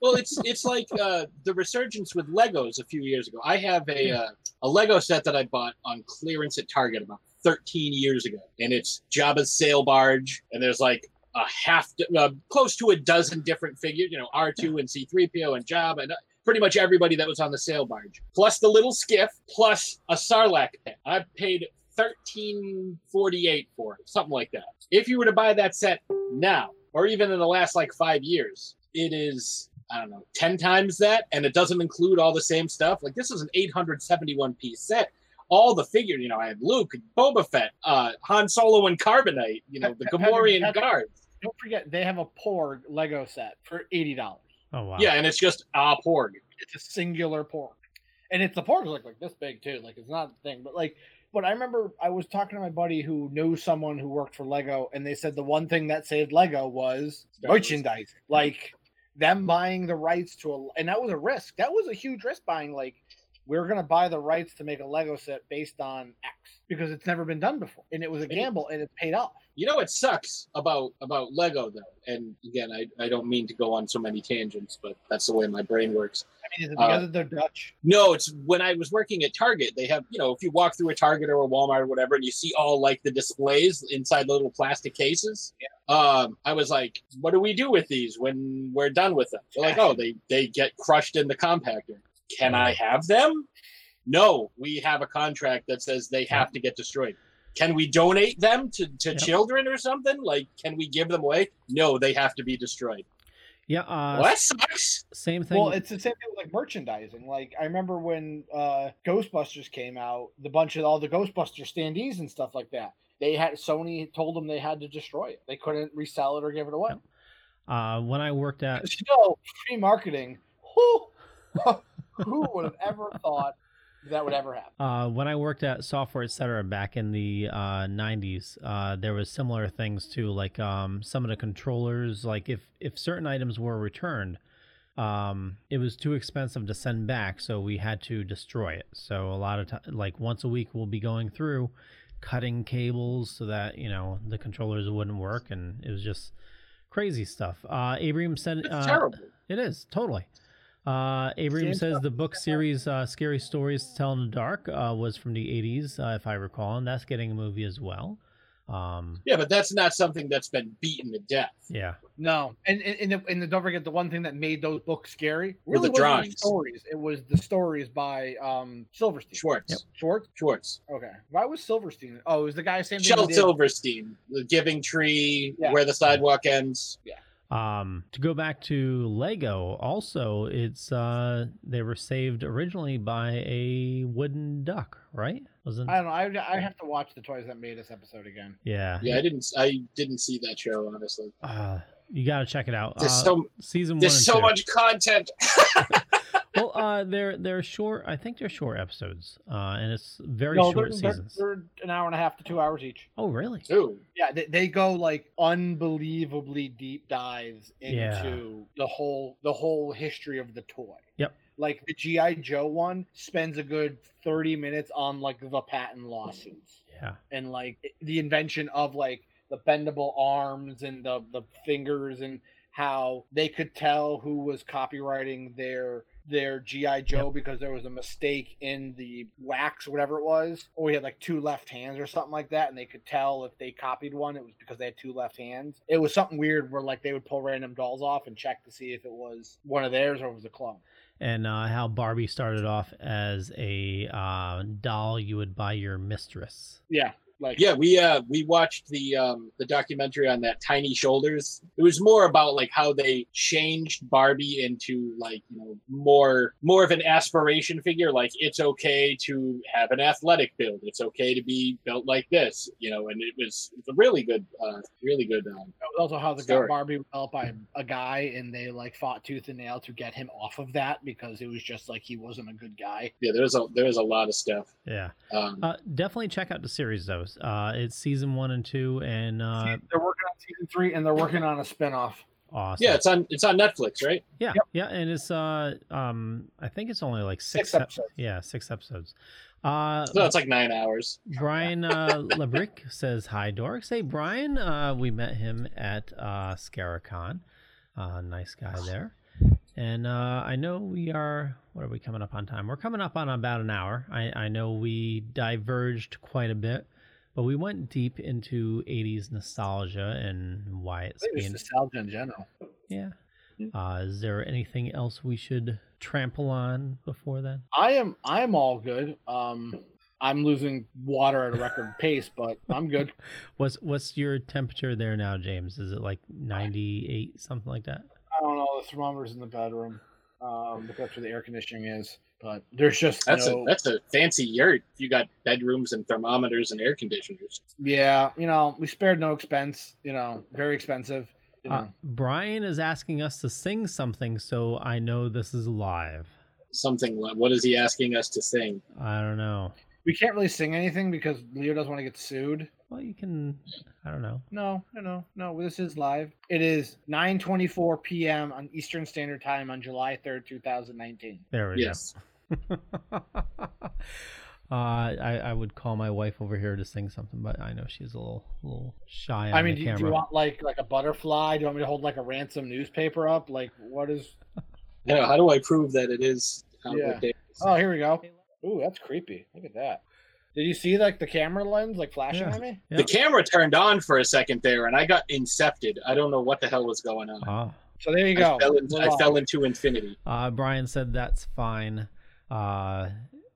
Well, it's it's like uh, the resurgence with Legos a few years ago. I have a uh, a Lego set that I bought on clearance at Target about 13 years ago, and it's Jabba's sail barge, and there's like a half, uh, close to a dozen different figures. You know, R2 and C3PO and Jabba, and uh, pretty much everybody that was on the sail barge, plus the little skiff, plus a Sarlacc pit. I paid 13.48 for it, something like that. If you were to buy that set now, or even in the last like five years, it is I don't know, 10 times that, and it doesn't include all the same stuff. Like, this is an 871 piece set. All the figures, you know, I had Luke, Boba Fett, uh, Han Solo, and Carbonite, you know, the Have- have Gamorrean have- guards. Don't forget, they have a Porg Lego set for eighty dollars. Oh wow. Yeah, and it's just a Porg. It's a singular Porg, and it's the Porg like like this big too. Like it's not a thing, but like. But I remember I was talking to my buddy who knew someone who worked for Lego, and they said the one thing that saved Lego was Star merchandise. Like them buying the rights to a, and that was a risk. That was a huge risk buying. Like we're gonna buy the rights to make a Lego set based on X because it's never been done before, and it was a gamble, and it paid off. You know what sucks about about Lego though, and again, I, I don't mean to go on so many tangents, but that's the way my brain works. I mean, is it Uh, because of they're Dutch? No, it's when I was working at Target. They have, you know, if you walk through a Target or a Walmart or whatever, and you see all like the displays inside the little plastic cases. Yeah. Um, I was like, what do we do with these when we're done with them? They're like, oh, they they get crushed in the compactor. Can I have them? No, we have a contract that says they have to get destroyed. Can we donate them to, to Yep. children or something? Like, can we give them away? No, they have to be destroyed. Yeah. Uh, well, that sucks. Same thing. Well, it's the same thing with like merchandising. Like I remember when uh Ghostbusters came out, the bunch of all the Ghostbuster standees and stuff like that. They had Sony told them they had to destroy it. They couldn't resell it or give it away. uh, when I worked at, you know, free marketing. Who, would have ever thought that would ever happen? Uh, when I worked at Software Etc. back in the uh, 90s, uh, there was similar things too. Like um, some of the controllers, like if if certain items were returned, um, it was too expensive to send back, so we had to destroy it. So a lot of time, like once a week, we'll be going through, cutting cables so that you know the controllers wouldn't work, and it was just crazy stuff. Uh, Abraham said, It's uh, terrible. It is totally. Uh, Abraham Same says stuff. the book series uh, "Scary Stories to Tell in the Dark" uh, was from the '80s, uh, if I recall, and that's getting a movie as well. Um, Yeah, but that's not something that's been beaten to death. yeah, No, and and, and, the, and the, don't forget the one thing that made those books scary Were the really wasn't stories. It was the stories by um Silverstein. Schwartz. Yep. Schwartz. Schwartz. Okay. Why was Silverstein? Oh, it was the guy same. Shel Silverstein, the Giving Tree, Yeah. Where the Sidewalk Ends. Um, to go back to Lego, also, it's uh, they were saved originally by a wooden duck, right? Wasn't? I don't know. I I have to watch the toys that made us episode again. yeah, Yeah, I didn't. I didn't see that show honestly. Uh, you got to check it out. There's Uh, so season one. there's so two. much content. Well, uh, they're they're short. I think they're short episodes, uh, and it's very no, short they're, they're, seasons. they're an hour and a half to two hours each. Oh, really? Too. Yeah, they, they go like unbelievably deep dives into Yeah. the whole the whole history of the toy. Yep. Like the GI Joe one spends a good thirty minutes on like the patent lawsuits Yeah. and like the invention of like the bendable arms and the the fingers and how they could tell who was copywriting their their GI Joe because there was a mistake in the wax whatever it was, or we had like two left hands or something like that, and they could tell if they copied one, it was because they had two left hands. It was something weird where like they would pull random dolls off and check to see if it was one of theirs or it was a clone. and uh, how Barbie started off as a uh, doll you would buy your mistress. Yeah, Like, Yeah, we uh we watched the um the documentary on that tiny shoulders. It was more about like how they changed Barbie into like, you know, more more of an aspiration figure like it's okay to have an athletic build. It's okay to be built like this, you know, and it was it's a really good uh really good um also how the Story. Barbie was developed by a guy, and they like fought tooth and nail to get him off of that because it was just like he wasn't a good guy. yeah, there's a there's a lot of stuff. Yeah. Um Uh, definitely check out the series though. Uh, it's season one and two, and uh, They're working on season three, and they're working on a spinoff. awesome. yeah, it's on it's on Netflix, right? yeah, yeah, and it's uh, um, I think it's only like six, Six ep- Yeah, six episodes. Uh, So it's like 9 hours. Brian uh, Lebrick says hi, Dorks. Hey, Brian. Uh, we met him at uh, Scaricon. Uh, nice guy there. And uh, I know we are. What are we coming up on time? We're coming up on about an hour. I, I know we diverged quite a bit, but we went deep into '80s nostalgia and why it's I think it's being. nostalgia in general. Yeah. Uh, is there anything else we should trample on before then? I am I am all good. Um, I'm losing water at a record pace, but I'm good. What's what's your temperature there now, James? Is it like 98, something like that? I don't know. The thermometer's in the bedroom. Um, because that's where the air conditioning is. But there's just That's no. a that's a fancy yurt. You got bedrooms and thermometers and air conditioners. yeah, you know, we spared no expense. You know, very expensive. You know. Uh, Brian is asking us to sing something, so I know this is live. Something what is he asking us to sing? I don't know. We can't really sing anything because Leo doesn't want to get sued. Well, you can. I don't know. No, no, no, no. This is live. It is 9:24 p.m. on Eastern Standard Time on July 3rd, 2019. There we Yes. go. uh, I I would call my wife over here to sing something, but I know she's a little little shy on I mean, the do, you- do you want like like a butterfly? Do you want me to hold like a ransom newspaper up? Like what is? Yeah, how do I prove that it is? Yeah. it is? Oh, here we go. Ooh, that's creepy. Look at that. Did you see like the camera lens like flashing Yeah. at me? Yeah. The camera turned on for a second there, and I got incepted. I don't know what the hell was going on. Ah. So there you I, go. fell, in, I fell into infinity. Uh, Brian said that's fine. Uh,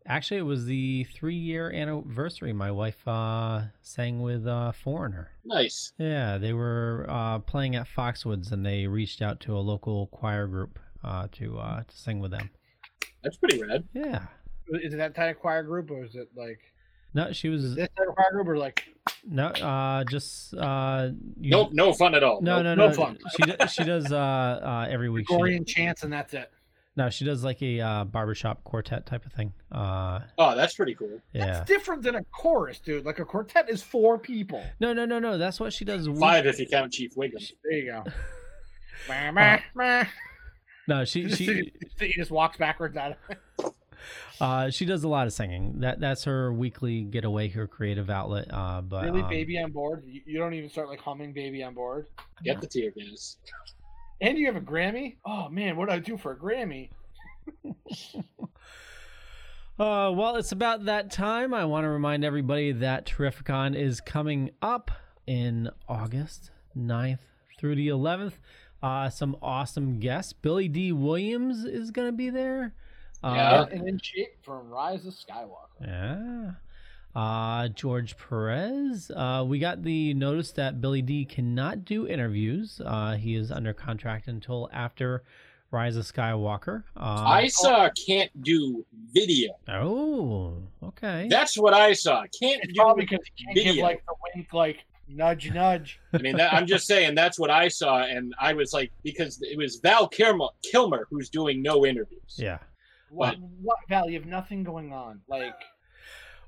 actually, it was the three year anniversary. My wife uh, sang with uh, Foreigner. Nice. Yeah, they were uh, playing at Foxwoods and they reached out to a local choir group uh, to uh, to sing with them. That's pretty rad. Yeah. Is it that type of choir group or is it like No, she was this type of choir group or like? no, uh, just uh, you- Nope, no fun at all. No, Nope. no, no. no fun. She she does uh, uh, every week. She, Gregorian chants and that's it. no, she does like a uh, barbershop quartet type of thing. Uh, Oh, that's pretty cool. yeah. That's different than a chorus, dude. Like a quartet is four people. No, no, no, no. That's what she does. week- Five if you count Chief Wiggum. There you go. Meh, meh, meh. No, she Just- she he just walks backwards out of it. Uh she does a lot of singing. That that's her weekly getaway, her creative outlet. Uh, but Really, um, baby on board? You, you don't even start like humming baby on board? Get the tear gas. And you have a Grammy? Oh man, what do I do for a Grammy? Uh, well, it's about that time. I want to remind everybody that Terrificon is coming up in August 9th through the 11th. Uh, some awesome guests. Billy Dee Williams is going to be there. Uh, and in shape from Rise of Skywalker. Yeah. Uh, George Perez. Uh, we got the notice that Billy Dee cannot do interviews. Uh, he is under contract until after Rise of Skywalker. Uh, I saw can't do video. Oh, okay. That's what I saw. Can't It's do. probably because he can't give like the wink, like nudge, nudge. I mean, that, I'm just saying that's what I saw, and I was like, because it was Val Kilmer, Kilmer who's doing no interviews. yeah. What, what Val? You have nothing going on. Like,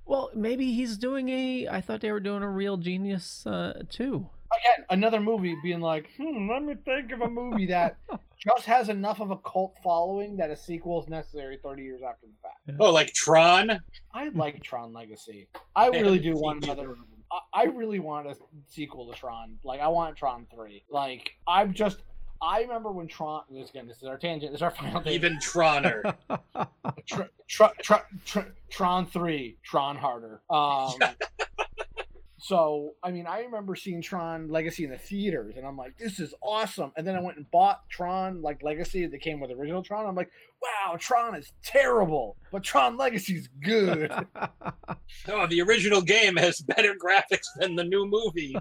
Well, maybe he's doing a. I thought they were doing a real genius uh, too. again, another movie being like, hmm, let me think of a movie that just has enough of a cult following that a sequel is necessary 30 years after the fact. Oh, like Tron. I like Tron Legacy. I I really do want another. I, I really want a sequel to Tron. Like, I want Tron 3. Like, I'm just. I remember when Tron. This again, this is our tangent. This is our final tangent. Even Troner. Tr- tr- tr- tr- Tron 3, Tron harder. Um, So, I mean, I remember seeing Tron Legacy in the theaters, and I'm like, this is awesome. And then I went and bought Tron like Legacy that came with original Tron. I'm like, wow, Tron is terrible, but Tron Legacy's good. Oh, the original game has better graphics than the new movie.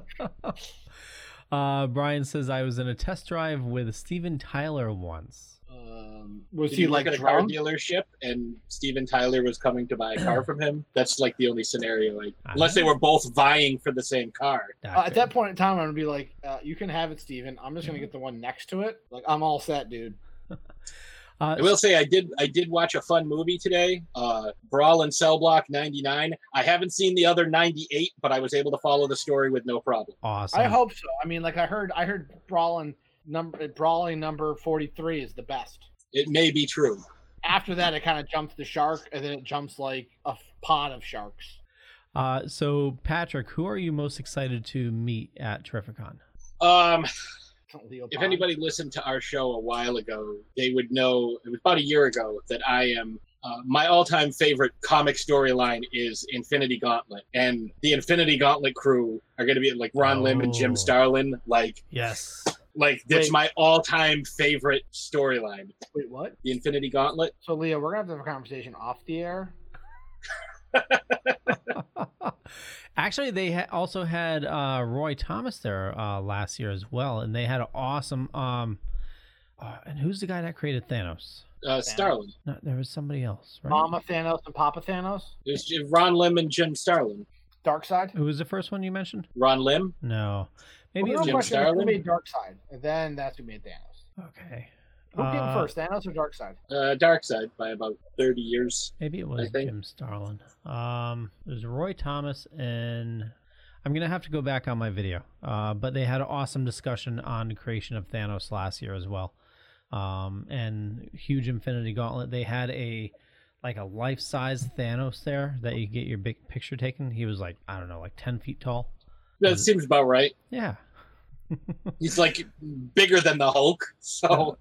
Uh, Brian says I was in a test drive with Steven Tyler once. um, was Did he like at a car dealership and Steven Tyler was coming to buy a car from him? That's like the only scenario. Like, unless they were both vying for the same car. Uh, at that point in time, I'm gonna be like, uh, "You can have it, Steven. I'm just gonna get the one next to it. Like, I'm all set, dude." Uh, I will say I did I did watch a fun movie today, uh, Brawl in Cell Block 99. I haven't seen the other 98, but I was able to follow the story with no problem. awesome. I hope so. I mean, like I heard, I heard brawling number brawling number 43 is the best. It may be true. After that, it kind of jumps the shark, and then it jumps like a f- pod of sharks. Uh, so Patrick, who are you most excited to meet at Terrificon? Um, Leo if Pond. anybody listened to our show a while ago, they would know it was about a year ago that I am. Uh, my all-time favorite comic storyline is Infinity Gauntlet, and the Infinity Gauntlet crew are going to be like Ron Lim and Jim Oh. Starlin. Like, Yes. like that's Wait. my all-time favorite storyline. wait, what? The Infinity Gauntlet. So, Leah, we're gonna have to have a conversation off the air. Actually, they ha- also had uh, Roy Thomas there uh, last year as well, and they had an awesome. Um, uh, and who's the guy that created Thanos? Uh, Starlin. No, there was somebody else, right? Mama Thanos and Papa Thanos. It was Ron Lim and Jim Starlin. Dark Side. Who was the first one you mentioned? Ron Lim. No, maybe well, it no Jim question, Starlin? made Darkseid, and then that's who made Thanos. okay. Who came Uh, first, Thanos or Darkseid? Uh, Darkseid by about 30 years. Maybe it was. Jim Starlin. Um, it was Roy Thomas, and I'm gonna have to go back on my video. Uh, but they had an awesome discussion on creation of Thanos last year as well. Um, and huge Infinity Gauntlet. They had a like a life size Thanos there that you get your big picture taken. He was like I don't know, like ten feet tall. That Was- seems about right. Yeah. He's like bigger than the Hulk. So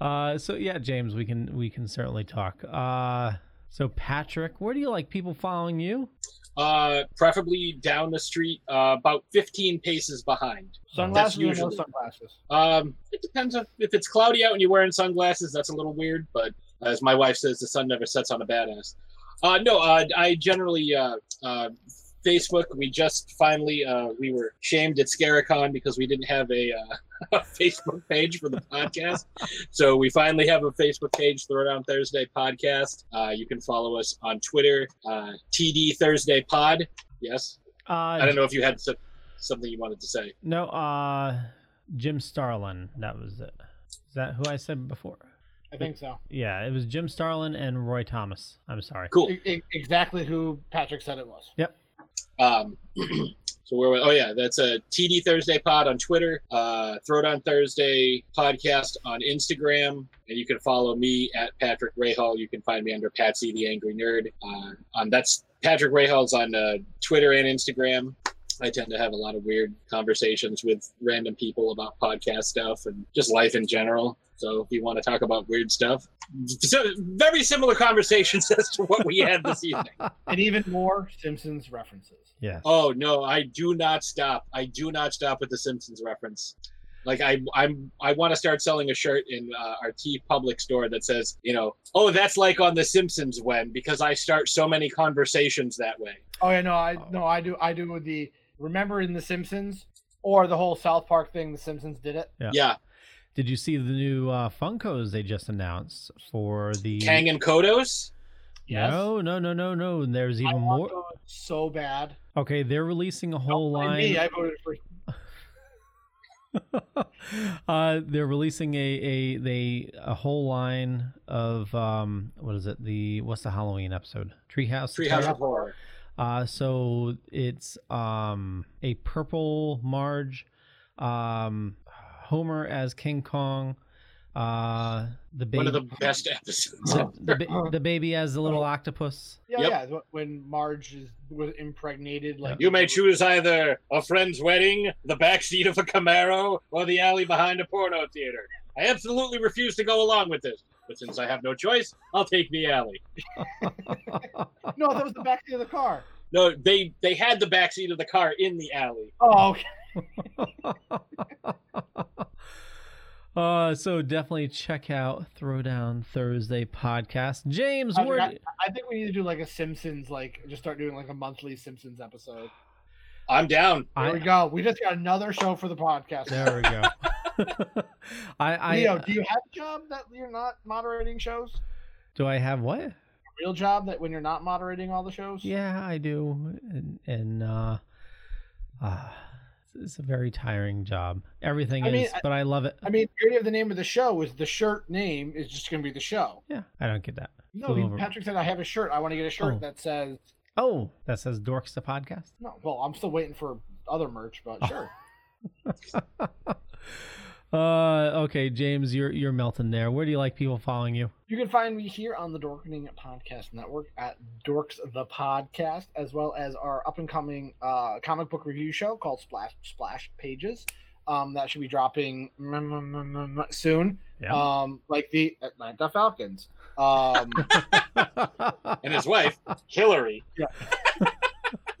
Uh, so yeah, James, we can we can certainly talk. Uh, so Patrick, where do you like people following you? uh, preferably down the street, uh, about 15 paces behind. Sunglasses or no usually- sunglasses? Um, it depends on if it's cloudy out and you're wearing sunglasses. That's a little weird, but as my wife says, the sun never sets on a badass. Uh, no, uh, I generally uh, uh, Facebook. We just finally uh, we were shamed at Scaricon because we didn't have a, uh, a Facebook page for the podcast. so we finally have a Facebook page, Throwdown Thursday Podcast. Uh, you can follow us on Twitter, uh, TD Thursday Pod. Yes, Uh, I don't know if you had so- something you wanted to say. No, uh, Jim Starlin. That was it. Is that who I said before? I think so. Yeah, it was Jim Starlin and Roy Thomas. I'm sorry. Cool. E- exactly who Patrick said it was. Um, so where? we- Oh yeah, that's a TD Thursday Pod on Twitter. Uh, Throwdown Thursday podcast on Instagram, and you can follow me at Patrick Rahal. You can find me under Patsy the Angry Nerd. Uh, on that's Patrick Rahal's on uh, Twitter and Instagram. I tend to have a lot of weird conversations with random people about podcast stuff and just life in general. So if you want to talk about weird stuff, so very similar conversations as to what we had this evening. And even more Simpsons references. Yes. Oh no, I do not stop. I do not stop with the Simpsons reference. Like I, I'm, I want to start selling a shirt in uh, our TeePublic store that says, you know, oh, that's like on The Simpsons when because I start so many conversations that way. Oh yeah, no, I no, I do, I do with the remember in the Simpsons or the whole South Park thing. The Simpsons did it. Yeah. Yeah, Did you see the new uh, Funkos they just announced for the? Kang and Kodos. Yes. No, no, no, no, no. There's I even want more. those so bad. Okay, they're releasing a whole Don't line. Me, I voted for. uh, they're releasing a, a they a whole line of um what is it the what's the Halloween episode Treehouse Treehouse Terror? of Horror. Uh, so it's um a purple Marge, um Homer as King Kong, uh the baby One of the best episodes. the, the, ba- the baby as the little octopus. Yeah, Yep. yeah. When Marge is, was impregnated, like You may choose either a friend's wedding, the backseat of a Camaro, or the alley behind a porno theater. I absolutely refuse to go along with this. But since I have no choice, I'll take the alley. No, that was the back of the car. No, they they had the back seat of the car in the alley. Oh, okay. uh, so definitely check out Throwdown Thursday podcast. James, I, where? I, I think we need to do like a Simpsons, like just start doing like a monthly Simpsons episode. I'm down. There I- we go. We just got another show for the podcast. There we go. I, I Leo, do you have a job that you're not moderating shows? do I have what? A real job that when you're not moderating all the shows? Yeah, I do, and and uh, uh it's a very tiring job. Everything I is, mean, but I love it. I mean, the beauty of the name of the show is the shirt name is just going to be the show. yeah, I don't get that. No, he- over. Patrick said I have a shirt. I want to get a shirt Oh. that says Oh, that says Dorks the podcast. no. Well, I'm still waiting for other merch, but Oh. sure. uh, okay, James, you're you're melting there. Where do you like people following you? You can find me here on the Dorkening Podcast Network at Dorks the Podcast, as well as our up and coming uh, comic book review show called Splash Splash Pages. Um, that should be dropping soon. Yeah. Um, like the Atlanta Falcons. Um, And his wife, Hillary.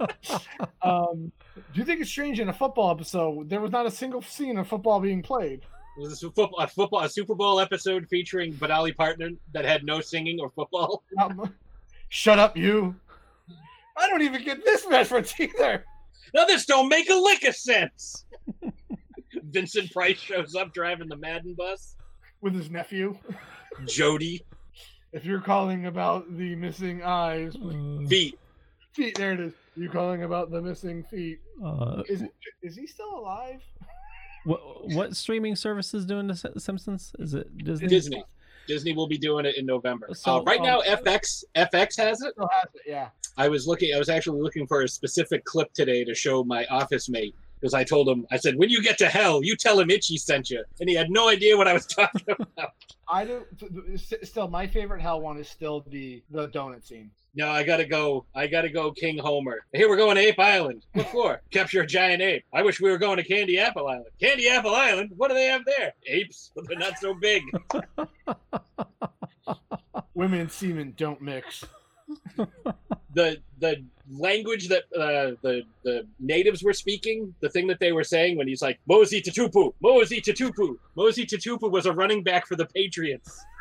um, do you think it's strange in a football episode there was not a single scene of football being played? This is a football, a football, a Super Bowl episode featuring Benali partner that had no singing or football. Um, shut up, you! I don't even get this reference either. Now this don't make a lick of sense. Vincent Price shows up driving the Madden bus. With his nephew. Jody If you're calling about the missing eyes, feet. Feet, there it is. You calling about the missing feet? uh, Is is he still alive? what what streaming service is doing the Simpsons? Is it Disney? Disney. Disney will be doing it in November. So, uh, right um, now, FX FX has it. Still has it, yeah. I was looking. I was actually looking for a specific clip today to show my office mate because I told him. I said, "When you get to hell, you tell him Itchy sent you," and he had no idea what I was talking about. I do. Still, my favorite hell one is still the the donut scene. No, I gotta go. I gotta go, King Homer. Here we're going to Ape Island. What for? Capture a giant ape. I wish we were going to Candy Apple Island. Candy Apple Island? What do they have there? Apes, but they're not so big. Women and semen don't mix. the the language that uh, the the natives were speaking, the thing that they were saying when he's like Mosi Tatupu, Mosi Tatupu, Mosi Tatupu was a running back for the Patriots.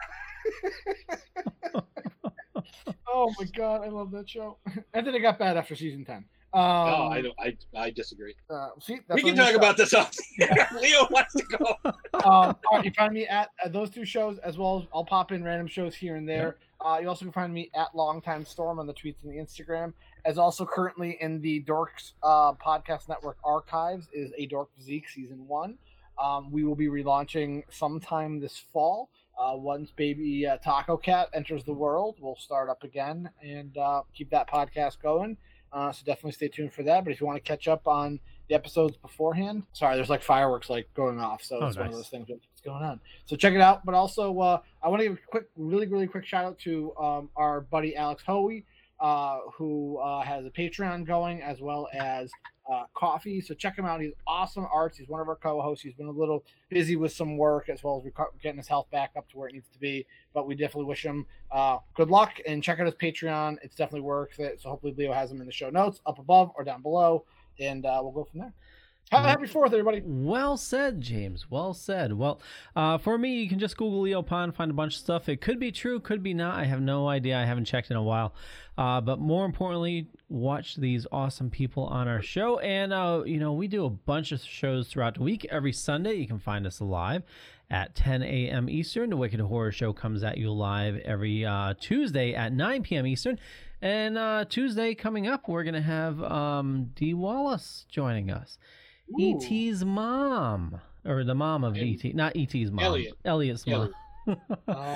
Oh my god, I love that show. and then it got bad after season ten. Um, oh, I don't. I I disagree. Uh, see, we can talk about this off. Leo wants to go. um, all right, you find me at, at those two shows as well as I'll pop in random shows here and there. Uh, you also can find me at Longtime Storm on the tweets and the Instagram, as also currently in the Dorks uh, Podcast Network archives is a Dork Physique season one. Um, we will be relaunching sometime this fall. Uh, once baby uh, Taco Cat enters the world, we'll start up again and uh, keep that podcast going. Uh, so definitely stay tuned for that. But if you want to catch up on the episodes beforehand, sorry, there's like fireworks like going off, so Oh, it's one of those things. What's going on? So check it out. But also, uh, I want to give a quick, really, really quick shout out to um, our buddy Alex Hoey, uh, who uh, has a Patreon going as well as uh, Ko-fi. So check him out. He's awesome arts. He's one of our co-hosts. He's been a little busy with some work as well as getting his health back up to where it needs to be. But we definitely wish him uh, good luck and check out his Patreon. It's definitely worth it. So hopefully Leo has them in the show notes up above or down below, and uh, we'll go from there. Happy Fourth, everybody. Well said, James. Well said. Well, uh, for me, you can just Google Leo Pond, find a bunch of stuff. It could be true, could be not. I have no idea. I haven't checked in a while. Uh, but more importantly, watch these awesome people on our show. And, uh, you know, we do a bunch of shows throughout the week. Every Sunday, you can find us live at 10 a.m. Eastern. The Wicked Horror Show comes at you live every uh, Tuesday at 9 p.m. Eastern. And uh, Tuesday coming up, we're going to have um, Dee Wallace joining us. Ooh. E.T.'s mom, or the mom of And- E.T., not E.T.'s mom, Elliot. Elliot's mom. Uh,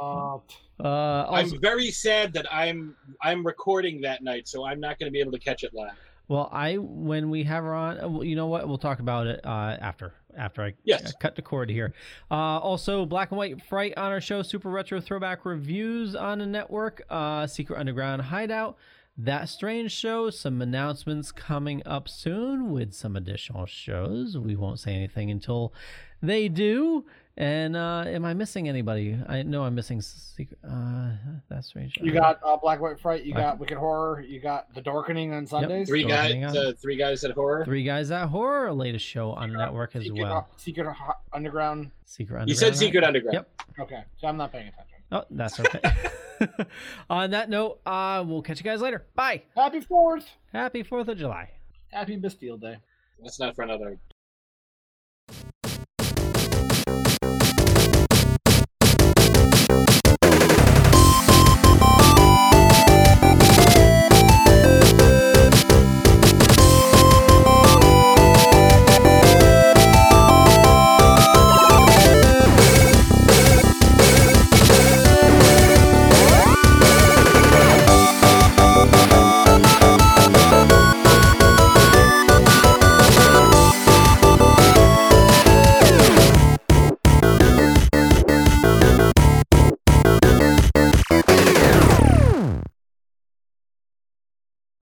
uh, Uh, also, I'm very sad that I'm I'm recording that night, so I'm not going to be able to catch it live. well, I when we have her on, you know what? We'll talk about it uh, after after I Yes. cut the cord here. Uh, also, Black and White Fright on our show, Super Retro Throwback Reviews on the network, uh, Secret Underground Hideout. That Strange Show, some announcements coming up soon with some additional shows. We won't say anything until they do. And uh, am I missing anybody? I know I'm missing secret. Uh, That Strange Show. You got uh, Black White Fright. You Black- got Wicked Horror. You got The Darkening on Sundays. Three So guys, hang on. uh, three guys at horror. Three Guys at Horror, latest show on the got network as Secret, well. Secret Underground. Secret Underground. You said right? Secret Underground. Yep. Okay, so I'm not paying attention. Oh, that's okay. on that note, uh, we'll catch you guys later. Bye. Happy Fourth. Happy 4th of July. Happy Bastille Day. That's not for another